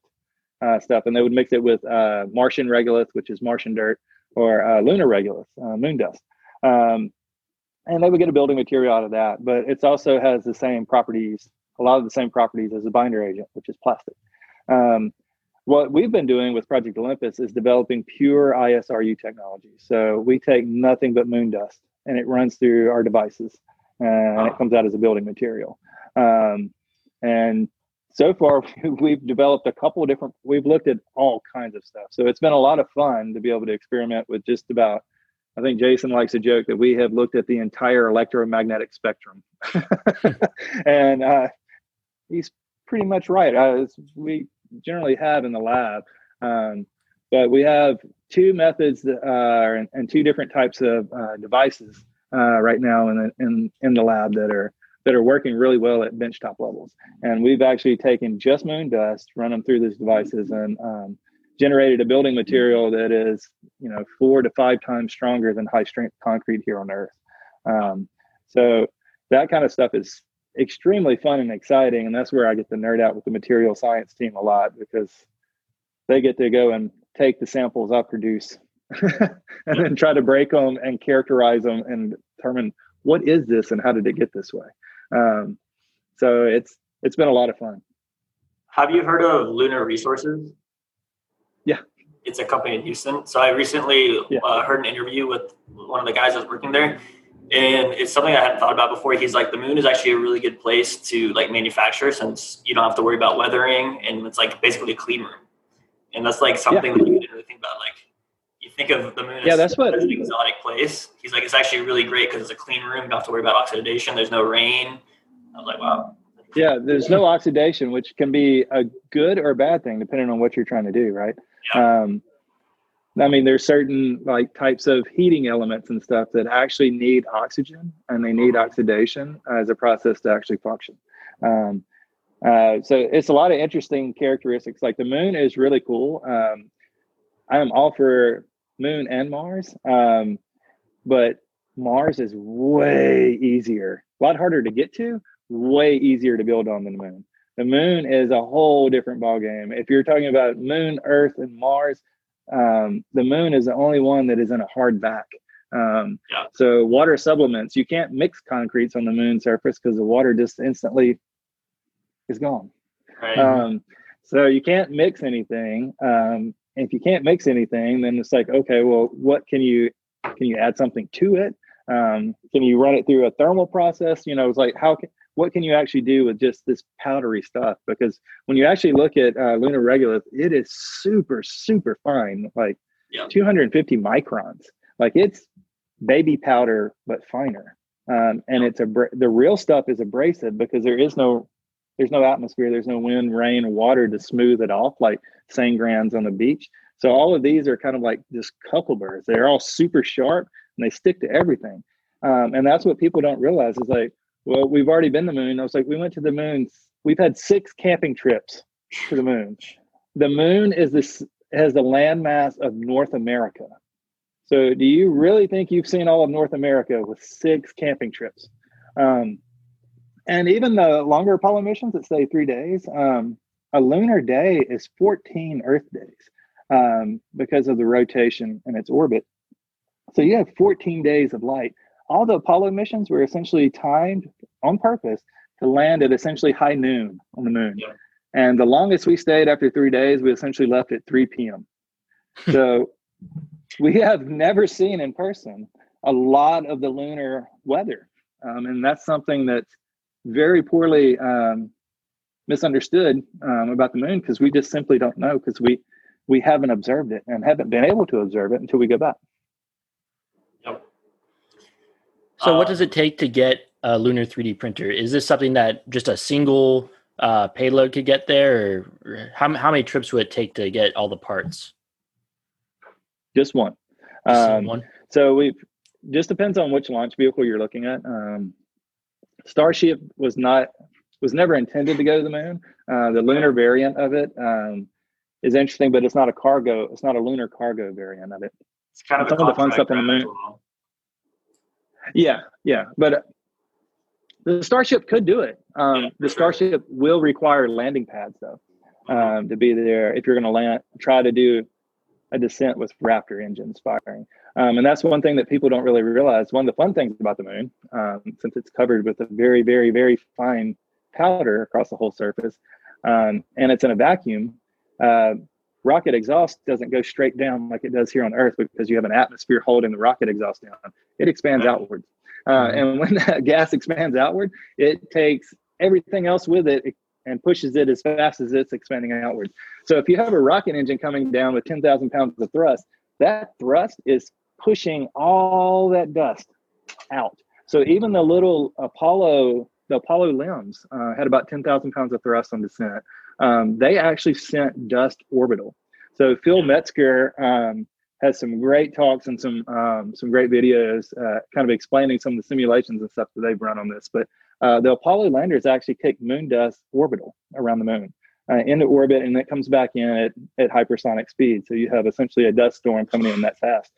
uh, stuff, and they would mix it with uh, Martian regolith, which is Martian dirt, or uh, lunar regolith, uh, moon dust. Um, and they would get a building material out of that. But it also has the same properties, a lot of the same properties as a binder agent, which is plastic. Um, what we've been doing with Project Olympus is developing pure ISRU technology. So we take nothing but moon dust and it runs through our devices and it comes out as a building material. Um, and so far, we've developed a couple of different, we've looked at all kinds of stuff. So it's been a lot of fun to be able to experiment with just about, I think Jason likes to joke that we have looked at the entire electromagnetic spectrum. and uh, he's pretty much right. Uh, we generally have in the lab. Um, but we have two methods that, uh, and, and, two different types of uh, devices uh, right now in the, in, in the lab that are that are working really well at benchtop levels. And we've actually taken just moon dust, run them through these devices, and um, generated a building material that is, you know, four to five times stronger than high strength concrete here on Earth. Um, so that kind of stuff is extremely fun and exciting. And that's where I get to nerd out with the material science team a lot because they get to go and take the samples I produce and then try to break them and characterize them and determine what is this and how did it get this way. Um, so it's it's been a lot of fun. Have you heard of Lunar Resources? Yeah, it's a company in Houston. So I recently yeah. uh, heard an interview with one of the guys that's working there, and it's something I hadn't thought about before. He's like, the moon is actually a really good place to like manufacture since you don't have to worry about weathering, and it's like basically a clean room. And that's like something yeah. that you didn't really think about. Like you think of the moon yeah, as, that's what, as an exotic place. He's like, it's actually really great because it's a clean room. You don't have to worry about oxidation. There's no rain. I was like, wow. Yeah, there's no oxidation, which can be a good or a bad thing depending on what you're trying to do, right? Yeah. Um, I mean, there's certain like types of heating elements and stuff that actually need oxygen and they need oxidation as a process to actually function. Um, uh, so it's a lot of interesting characteristics. Like the moon is really cool. Um, I am all for moon and Mars, um, but Mars is way easier, a lot harder to get to, way easier to build on than the moon. The moon is a whole different ballgame. If you're talking about moon, Earth, and Mars, um, the moon is the only one that is in a hard vac. Um, yeah. So water sublimates, you can't mix concretes on the moon surface because the water just instantly is gone. Right. Um, so you can't mix anything. Um, if you can't mix anything, then it's like, okay, well, what can you can you add something to it? Um, can you run it through a thermal process? You know, it's like how can what can you actually do with just this powdery stuff? Because when you actually look at uh, lunar regolith, it is super, super fine, like 250 microns. Like it's baby powder, but finer. Um, and it's a the real stuff is abrasive because there is no there's no atmosphere, there's no wind, rain, water to smooth it off like sand grains on the beach. So all of these are kind of like just burrs. They're all super sharp and they stick to everything. Um, and that's what people don't realize is like well, we've already been the moon. I was like, we went to the moon. We've had six camping trips to the moon. The moon is this has the landmass of North America. So, do you really think you've seen all of North America with six camping trips? Um, and even the longer Apollo missions that say three days, um, a lunar day is 14 Earth days um, because of the rotation and its orbit. So, you have 14 days of light all the Apollo missions were essentially timed on purpose to land at essentially high noon on the moon. Yeah. And the longest we stayed after three days, we essentially left at 3 p.m. So we have never seen in person a lot of the lunar weather. Um, and that's something that's very poorly um, misunderstood um, about the moon because we just simply don't know because we we haven't observed it and haven't been able to observe it until we go back. Yep. So, uh, what does it take to get a lunar 3D printer? Is this something that just a single uh, payload could get there, or how how many trips would it take to get all the parts? Just one. Just um, one. So we've just depends on which launch vehicle you're looking at. Um, Starship was not was never intended to go to the moon. Uh, the lunar variant of it um, is interesting, but it's not a cargo. It's not a lunar cargo variant of it. It's kind of some of the fun stuff on the moon. Yeah, yeah, but uh, the Starship could do it. Um, yeah, the Starship sure. will require landing pads though um, to be there if you're going to land. Try to do a descent with Raptor engines firing. Um, and that's one thing that people don't really realize. One of the fun things about the moon, um, since it's covered with a very, very, very fine powder across the whole surface, um, and it's in a vacuum, uh, rocket exhaust doesn't go straight down like it does here on Earth because you have an atmosphere holding the rocket exhaust down. It expands outwards. Uh, and when that gas expands outward, it takes everything else with it and pushes it as fast as it's expanding outward. So if you have a rocket engine coming down with 10,000 pounds of thrust, that thrust is pushing all that dust out. So even the little Apollo, the Apollo LEMs uh, had about 10,000 pounds of thrust on descent. Um, they actually sent dust orbital. So Phil Metzger um, has some great talks and some um, some great videos, uh, kind of explaining some of the simulations and stuff that they've run on this. But uh, the Apollo landers actually take moon dust orbital around the moon uh, into orbit, and it comes back in at, at hypersonic speed. So you have essentially a dust storm coming in that fast.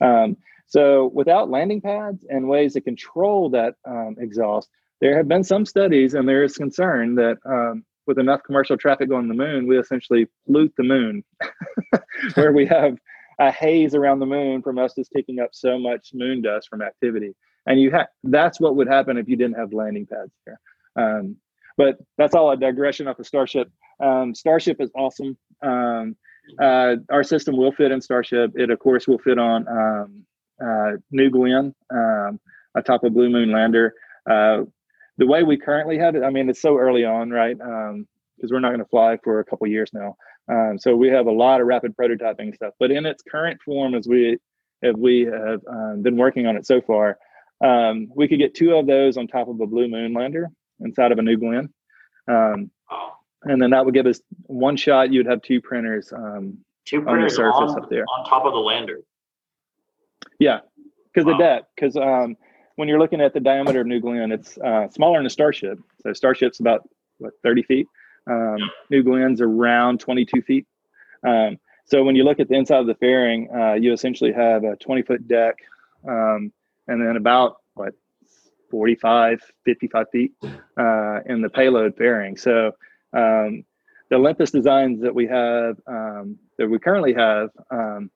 Um, so without landing pads and ways to control that um, exhaust, there have been some studies, and there is concern that um, with enough commercial traffic to the moon, we essentially pollute the moon, where we have a haze around the moon from us just taking up so much moon dust from activity. And you have that's what would happen if you didn't have landing pads there. Um, but that's all a digression off of Starship. Um, Starship is awesome. Um, uh, our system will fit in Starship. It, of course, will fit on um, uh, New Glenn um, atop a Blue Moon lander. Uh, the way we currently have it, I mean, it's so early on, right? Because um, we're not going to fly for a couple years now. Um, so we have a lot of rapid prototyping stuff. But in its current form, as we have we have been working on it so far, um, we could get two of those on top of a Blue Moon lander inside of a New Glenn. Um, and then that would give us one shot. You'd have two printers. Um, two printers on the surface on, up there on top of the lander. Yeah, because wow. the depth. Because um, when you're looking at the diameter of New Glenn, it's uh, smaller than a Starship. So Starship's about what 30 feet. Um, yeah. New Glenn's around 22 feet. Um, so when you look at the inside of the fairing, uh, you essentially have a 20 foot deck, um, and then about what 45, 55 feet uh, in the payload fairing. So um, the Olympus designs that we have, um, that we currently have, um,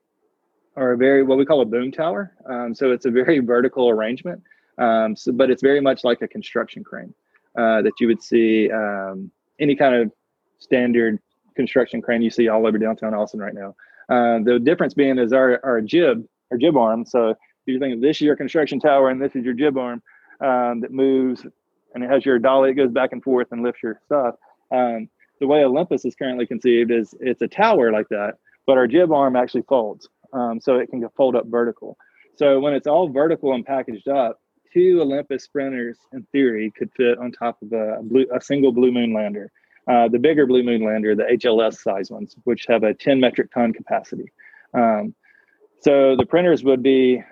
are a very what we call a boom tower. Um, so it's a very vertical arrangement, um, so, but it's very much like a construction crane uh, that you would see um, any kind of standard construction crane you see all over downtown Austin right now. Uh, the difference being is our, our jib, our jib arm. So you think this is your construction tower and this is your jib arm that moves and it has your dolly, it goes back and forth and lifts your stuff. Um, the way Olympus is currently conceived is it's a tower like that, but our jib arm actually folds, um, so it can fold up vertical. So when it's all vertical and packaged up, two Olympus sprinters, in theory, could fit on top of a, blue, a single Blue Moon lander. Uh, the bigger Blue Moon lander, the HLS size ones, which have a 10 metric ton capacity. Um, so the printers would be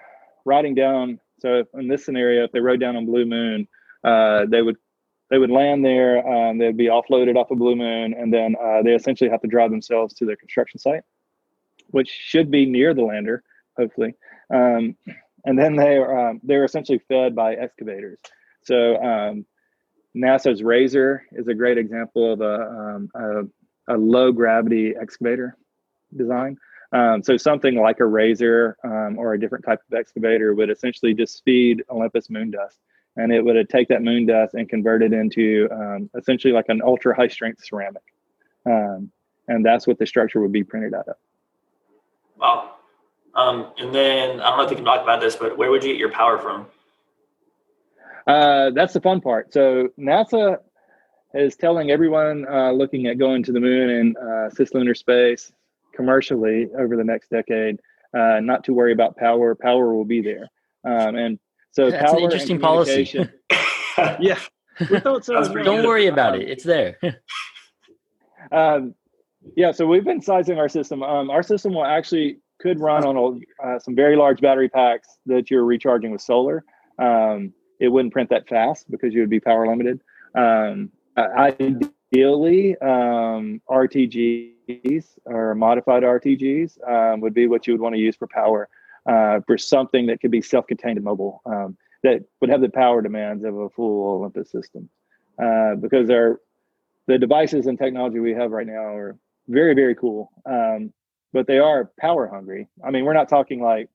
riding down. So in this scenario, if they rode down on Blue Moon, uh, they would they would land there. Um, they'd be offloaded off of Blue Moon, and then uh, they essentially have to drive themselves to their construction site, which should be near the lander, hopefully. Um, and then they are um, they're essentially fed by excavators. So um, NASA's RASSOR is a great example of a, um, a, a low gravity excavator design. Um, so something like a RASSOR or a different type of excavator would essentially just feed Olympus moon dust and it would take that moon dust and convert it into um, essentially like an ultra high strength ceramic. um, and that's what the structure would be printed out of. Wow. Um, and then I don't know if you can talk about this, but where would you get your power from? Uh, that's the fun part. So NASA is telling everyone uh, looking at going to the moon and uh, cislunar space commercially over the next decade uh, not to worry about power. Power will be there, um, and so that's power an interesting policy. yeah, so don't worry about it; it's there. um, yeah, so we've been sizing our system. Um, our system will actually could run on a, uh, some very large battery packs that you're recharging with solar. Um, it wouldn't print that fast because you would be power limited. Um, ideally, um, RTGs or modified RTGs um, would be what you would want to use for power uh, for something that could be self-contained and mobile um, that would have the power demands of a full Olympus system. Uh, because the devices and technology we have right now are very very cool, um, but they are power hungry. I mean, we're not talking like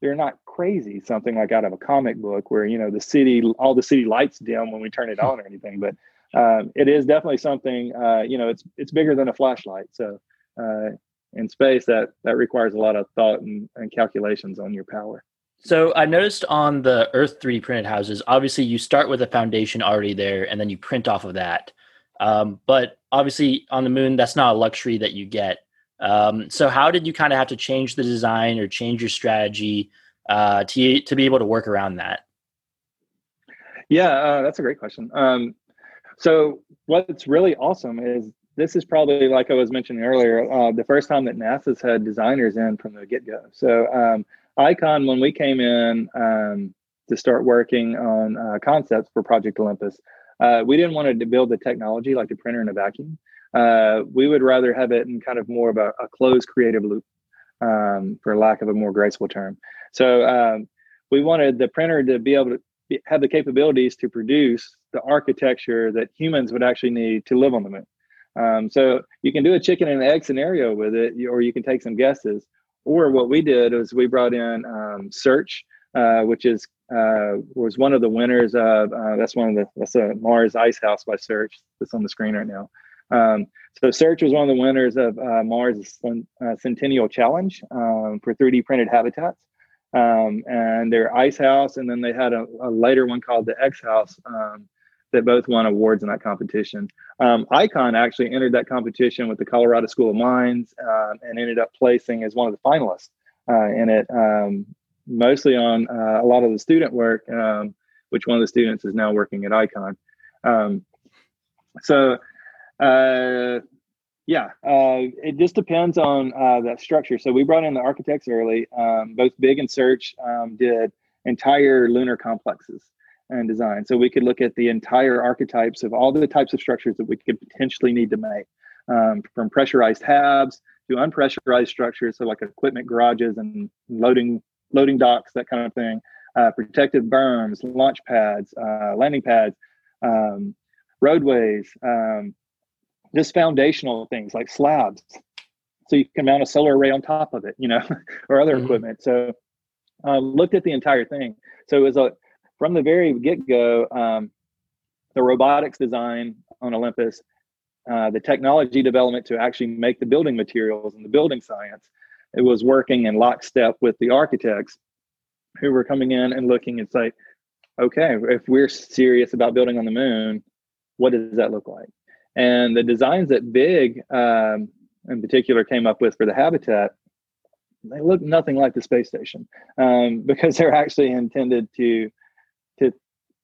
they're not crazy something like out of a comic book where you know the city all the city lights dim when we turn it on or anything but um, it is definitely something uh, you know it's it's bigger than a flashlight so uh, in space that that requires a lot of thought and, and calculations on your power so i noticed on the earth 3d printed houses obviously you start with a foundation already there and then you print off of that um, but obviously on the moon that's not a luxury that you get um, so how did you kind of have to change the design or change your strategy uh, to to be able to work around that? Yeah, uh, that's a great question. Um, so what's really awesome is this is probably like I was mentioning earlier, uh, the first time that NASA's had designers in from the get go. So um, Icon, when we came in um, to start working on uh, concepts for Project Olympus, uh, we didn't want to build the technology like the printer in a vacuum. Uh, we would rather have it in kind of more of a, a closed creative loop, um, for lack of a more graceful term. So um, we wanted the printer to be able to be, have the capabilities to produce the architecture that humans would actually need to live on the moon. Um, so you can do a chicken and egg scenario with it, or you can take some guesses. Or what we did was we brought in um, SEArch+, uh, which is uh, was one of the winners of uh, that's one of the that's a Mars Ice House by SEArch+ that's on the screen right now. Um, so SEArch+ was one of the winners of uh, Mars uh, Centennial Challenge um, for 3D printed habitats. Um, and their Ice House, and then they had a, a later one called the X House um, that both won awards in that competition. Um, Icon actually entered that competition with the Colorado School of Mines uh, and ended up placing as one of the finalists uh, in it, um, mostly on uh, a lot of the student work, which one of the students is now working at Icon. so uh, yeah, uh, it just depends on uh, that structure. So we brought in the architects early. Um, both Big and SEArch+ um, did entire lunar complexes and design. So we could look at the entire archetypes of all the types of structures that we could potentially need to make, um, from pressurized habs to unpressurized structures, so like equipment garages and loading loading docks, that kind of thing. Uh, protective berms, launch pads, uh, landing pads, um, roadways, um, just foundational things like slabs so you can mount a solar array on top of it you know or other mm-hmm. equipment so uh, looked at the entire thing so it was a from the very get-go um, the robotics design on olympus uh, the technology development to actually make the building materials and the building science it was working in lockstep with the architects who were coming in and looking and say okay if we're serious about building on the moon what does that look like? And the designs that Big, um, in particular, came up with for the habitat, they look nothing like the space station um, because they're actually intended to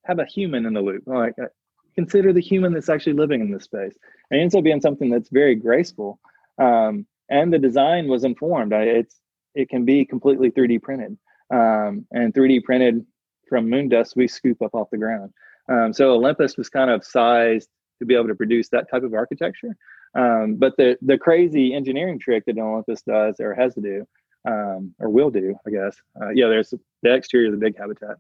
have a human in the loop. Like uh, consider the human that's actually living in this space. And it ends up being something that's very graceful. Um, and the design was informed. It's it can be completely 3D printed um, and 3D printed from moon dust we scoop up off the ground. Um, so Olympus was kind of sized to be able to produce that type of architecture. Um, but the the crazy engineering trick that Olympus does or has to do, um, or will do, I guess. Uh, yeah, there's the exterior of the big habitat.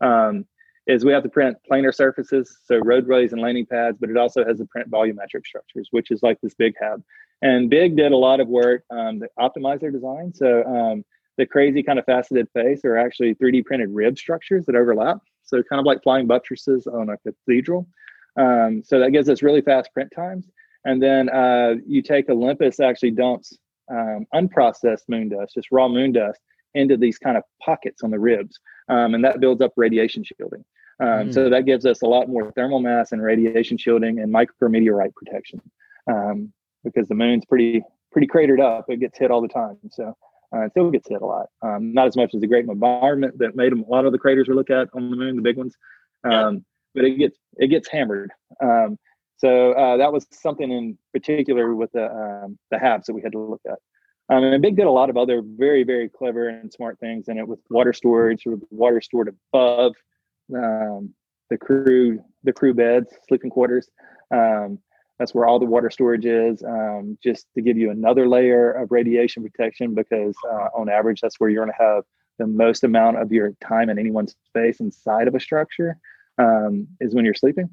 Um, is we have to print planar surfaces, so roadways and landing pads, but it also has to print volumetric structures, which is like this big hab. And Big did a lot of work um, to optimize their design. So um, the crazy kind of faceted face are actually 3D printed rib structures that overlap. So kind of like flying buttresses on a cathedral. Um, so that gives us really fast print times. and then uh, you take Olympus actually dumps um, unprocessed moon dust, just raw moon dust, into these kind of pockets on the ribs, um, and that builds up radiation shielding. Um, mm. So that gives us a lot more thermal mass and radiation shielding and micrometeorite protection um, because the moon's pretty pretty cratered up. It gets hit all the time, so uh, it still gets hit a lot. Um, not as much as the great environment that made a lot of the craters we look at on the moon, the big ones, yeah. Um, but it gets it gets hammered. Um, so uh, that was something in particular with the um, the HABs that we had to look at. Um, and Big did a lot of other very very clever and smart things in it with water storage, with water stored above um, the crew the crew beds, sleeping quarters. Um, that's where all the water storage is, um, just to give you another layer of radiation protection. Because uh, on average, that's where you're going to have the most amount of your time in anyone's space inside of a structure um, is when you're sleeping.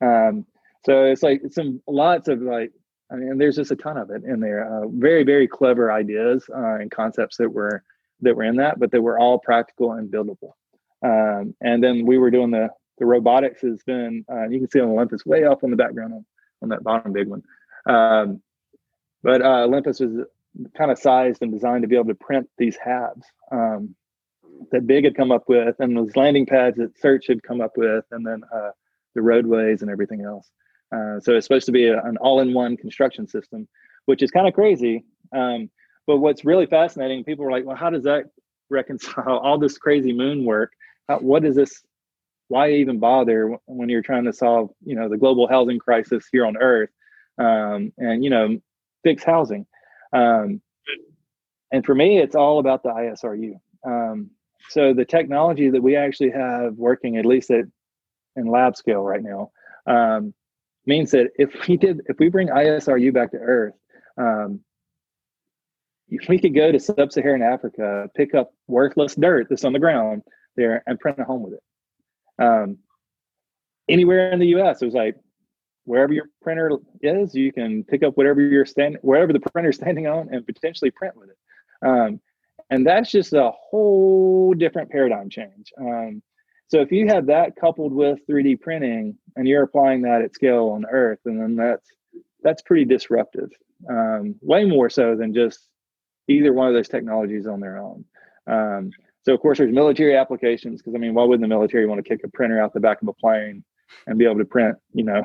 Um, so it's like some lots of like I mean, there's just a ton of it in there. Uh, very, very clever ideas uh, and concepts that were that were in that, but they were all practical and buildable. Um, and then we were doing the the robotics has been uh, you can see on Olympus way up in the background on, on that bottom big one. Um, but uh, Olympus was kind of sized and designed to be able to print these HABs um, that Big had come up with, and those landing pads that SEArch+ had come up with, and then uh, the roadways and everything else. Uh, so it's supposed to be a, an all-in-one construction system, which is kind of crazy. Um, but what's really fascinating, people were like, "Well, how does that reconcile all this crazy moon work? How, what is this? Why even bother when you're trying to solve, you know, the global housing crisis here on Earth, um, and you know, fix housing?" Um, and for me, it's all about the ISRU. Um, so the technology that we actually have working, at least at in lab scale right now, um, means that if we did if we bring ISRU back to Earth, um, we could go to sub-Saharan Africa, pick up worthless dirt that's on the ground there, and print a home with it. Um, anywhere in the U.S., it was like wherever your printer is, you can pick up whatever you're standing, wherever the printer's standing on, and potentially print with it. Um, and that's just a whole different paradigm change. Um, so if you have that coupled with 3D printing and you're applying that at scale on Earth, and then that's that's pretty disruptive. Um, way more so than just either one of those technologies on their own. Um, so of course there's military applications because I mean, why wouldn't the military want to kick a printer out the back of a plane and be able to print, you know,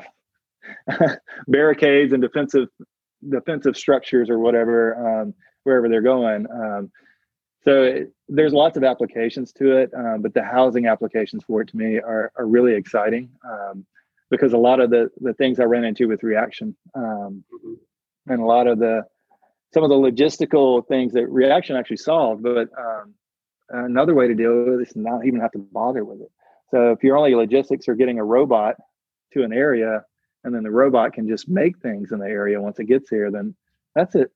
barricades and defensive defensive structures or whatever um, wherever they're going. Um, so it, there's lots of applications to it, um, but the housing applications for it to me are, are really exciting um, because a lot of the, the things I ran into with reaction um, and a lot of the some of the logistical things that reaction actually solved, but um, another way to deal with it is not even have to bother with it. So if you're only logistics or getting a robot to an area and then the robot can just make things in the area once it gets here, then that's it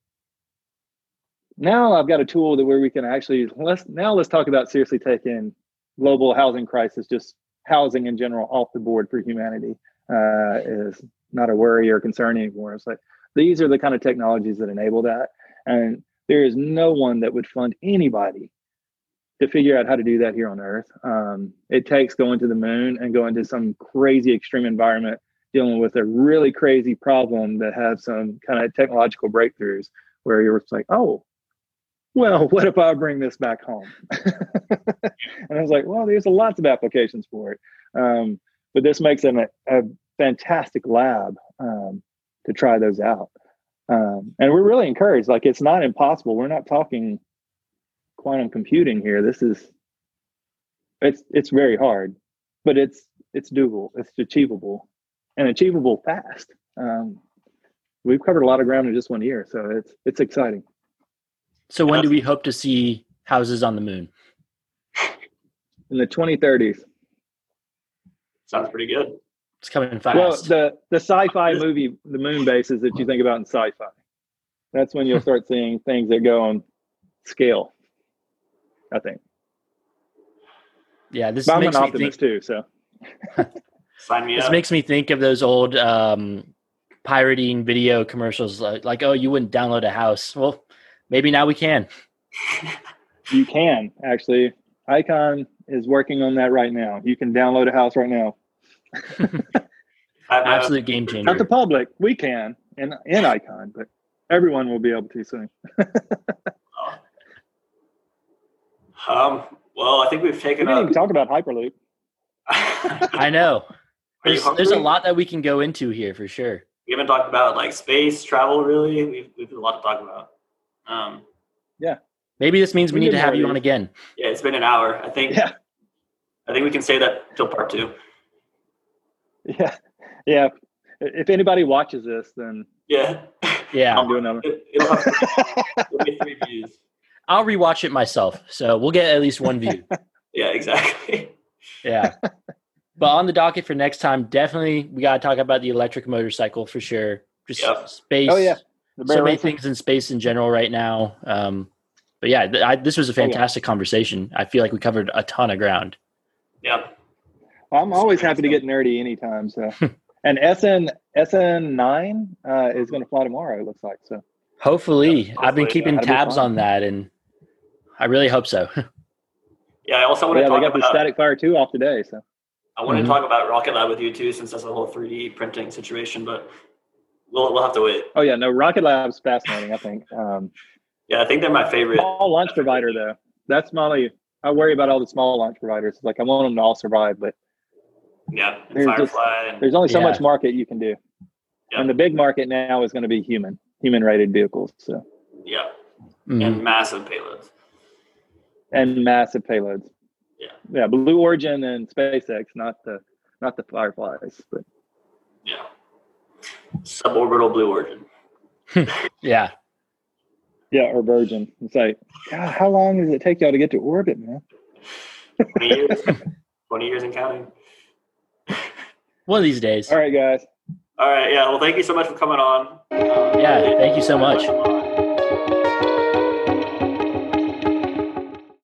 now I've got a tool that where we can actually let's now let's talk about seriously taking global housing crisis, just housing in general, off the board for humanity uh, is not a worry or concern anymore. It's like these are the kind of technologies that enable that, and there is no one that would fund anybody to figure out how to do that here on Earth. Um, it takes going to the moon and going to some crazy extreme environment, dealing with a really crazy problem that has some kind of technological breakthroughs where you're like, oh, well, what if I bring this back home? and I was like, well, there's lots of applications for it. Um, but this makes a fantastic lab um, to try those out. Um, and we're really encouraged. Like, it's not impossible. We're not talking quantum computing here. This is, it's, it's very hard, but it's, it's doable. It's achievable and achievable fast. Um, we've covered a lot of ground in just one year. So it's, it's exciting. So when do we hope to see houses on the moon? In the 2030s. Sounds pretty good. It's coming fast. Well, the the sci-fi movie, the moon bases that you think about in sci-fi. That's when you'll start seeing things that go on scale. I think. Yeah, this but makes I'm an me think, too. So. Sign me up. this up. makes me think of those old um, pirating video commercials, like, like, "Oh, you wouldn't download a house." Well, maybe now we can. you can actually. Icon is working on that right now. You can download a house right now. Absolute game changer. Not the public. We can. and and Icon, but everyone will be able to soon. um. Well, I think we've taken. We didn't talk about Hyperloop. I know. There's, there's a lot that we can go into here for sure. We haven't talked about like space travel really. We've we've a lot to talk about. Um, yeah. Maybe this means we, we need to have you on again. Yeah, it's been an hour. I think. Yeah. I think we can say that till part two. Yeah, yeah. If anybody watches this, then yeah, yeah, I'll do another. It, it'll, have, it'll be three views. I'll rewatch it myself, so we'll get at least one view. yeah, exactly. Yeah. But on the docket for next time, definitely we got to talk about the electric motorcycle for sure. Just yep. space. Oh yeah, so many things in space in general right now. Um, but yeah, th- I, this was a fantastic oh, yeah. conversation. I feel like we covered a ton of ground. Yeah. I'm always happy to get nerdy anytime. So, and SN SN nine uh, is going to fly tomorrow. It looks like so. Hopefully, yeah, I've been keeping yeah, tabs be on that, and I really hope so. yeah, I also want to yeah, talk they got about the Static Fire two off today. So I want mm-hmm. to talk about Rocket Lab with you too, since that's a whole 3D printing situation. But we'll we'll have to wait. Oh yeah, no, Rocket Lab's fascinating. I think. Um, yeah, I think they're my favorite. Small launch provider though. That's my. I worry about all the small launch providers. Like I want them to all survive, but yeah, there's, just, and, there's only so yeah. much market you can do, yeah. and the big market now is going to be human human rated vehicles. So yeah, mm-hmm. and massive payloads. And massive payloads. Yeah. Yeah, Blue Origin and SpaceX, not the not the Fireflies, but yeah, suborbital Blue Origin. yeah. Yeah, or Virgin. It's like, God, how long does it take y'all to get to orbit, man? 20 years. 20 years and counting. One of these days. All right, guys. All right. Yeah. Well, thank you so much for coming on. Um, yeah. Thank you so much.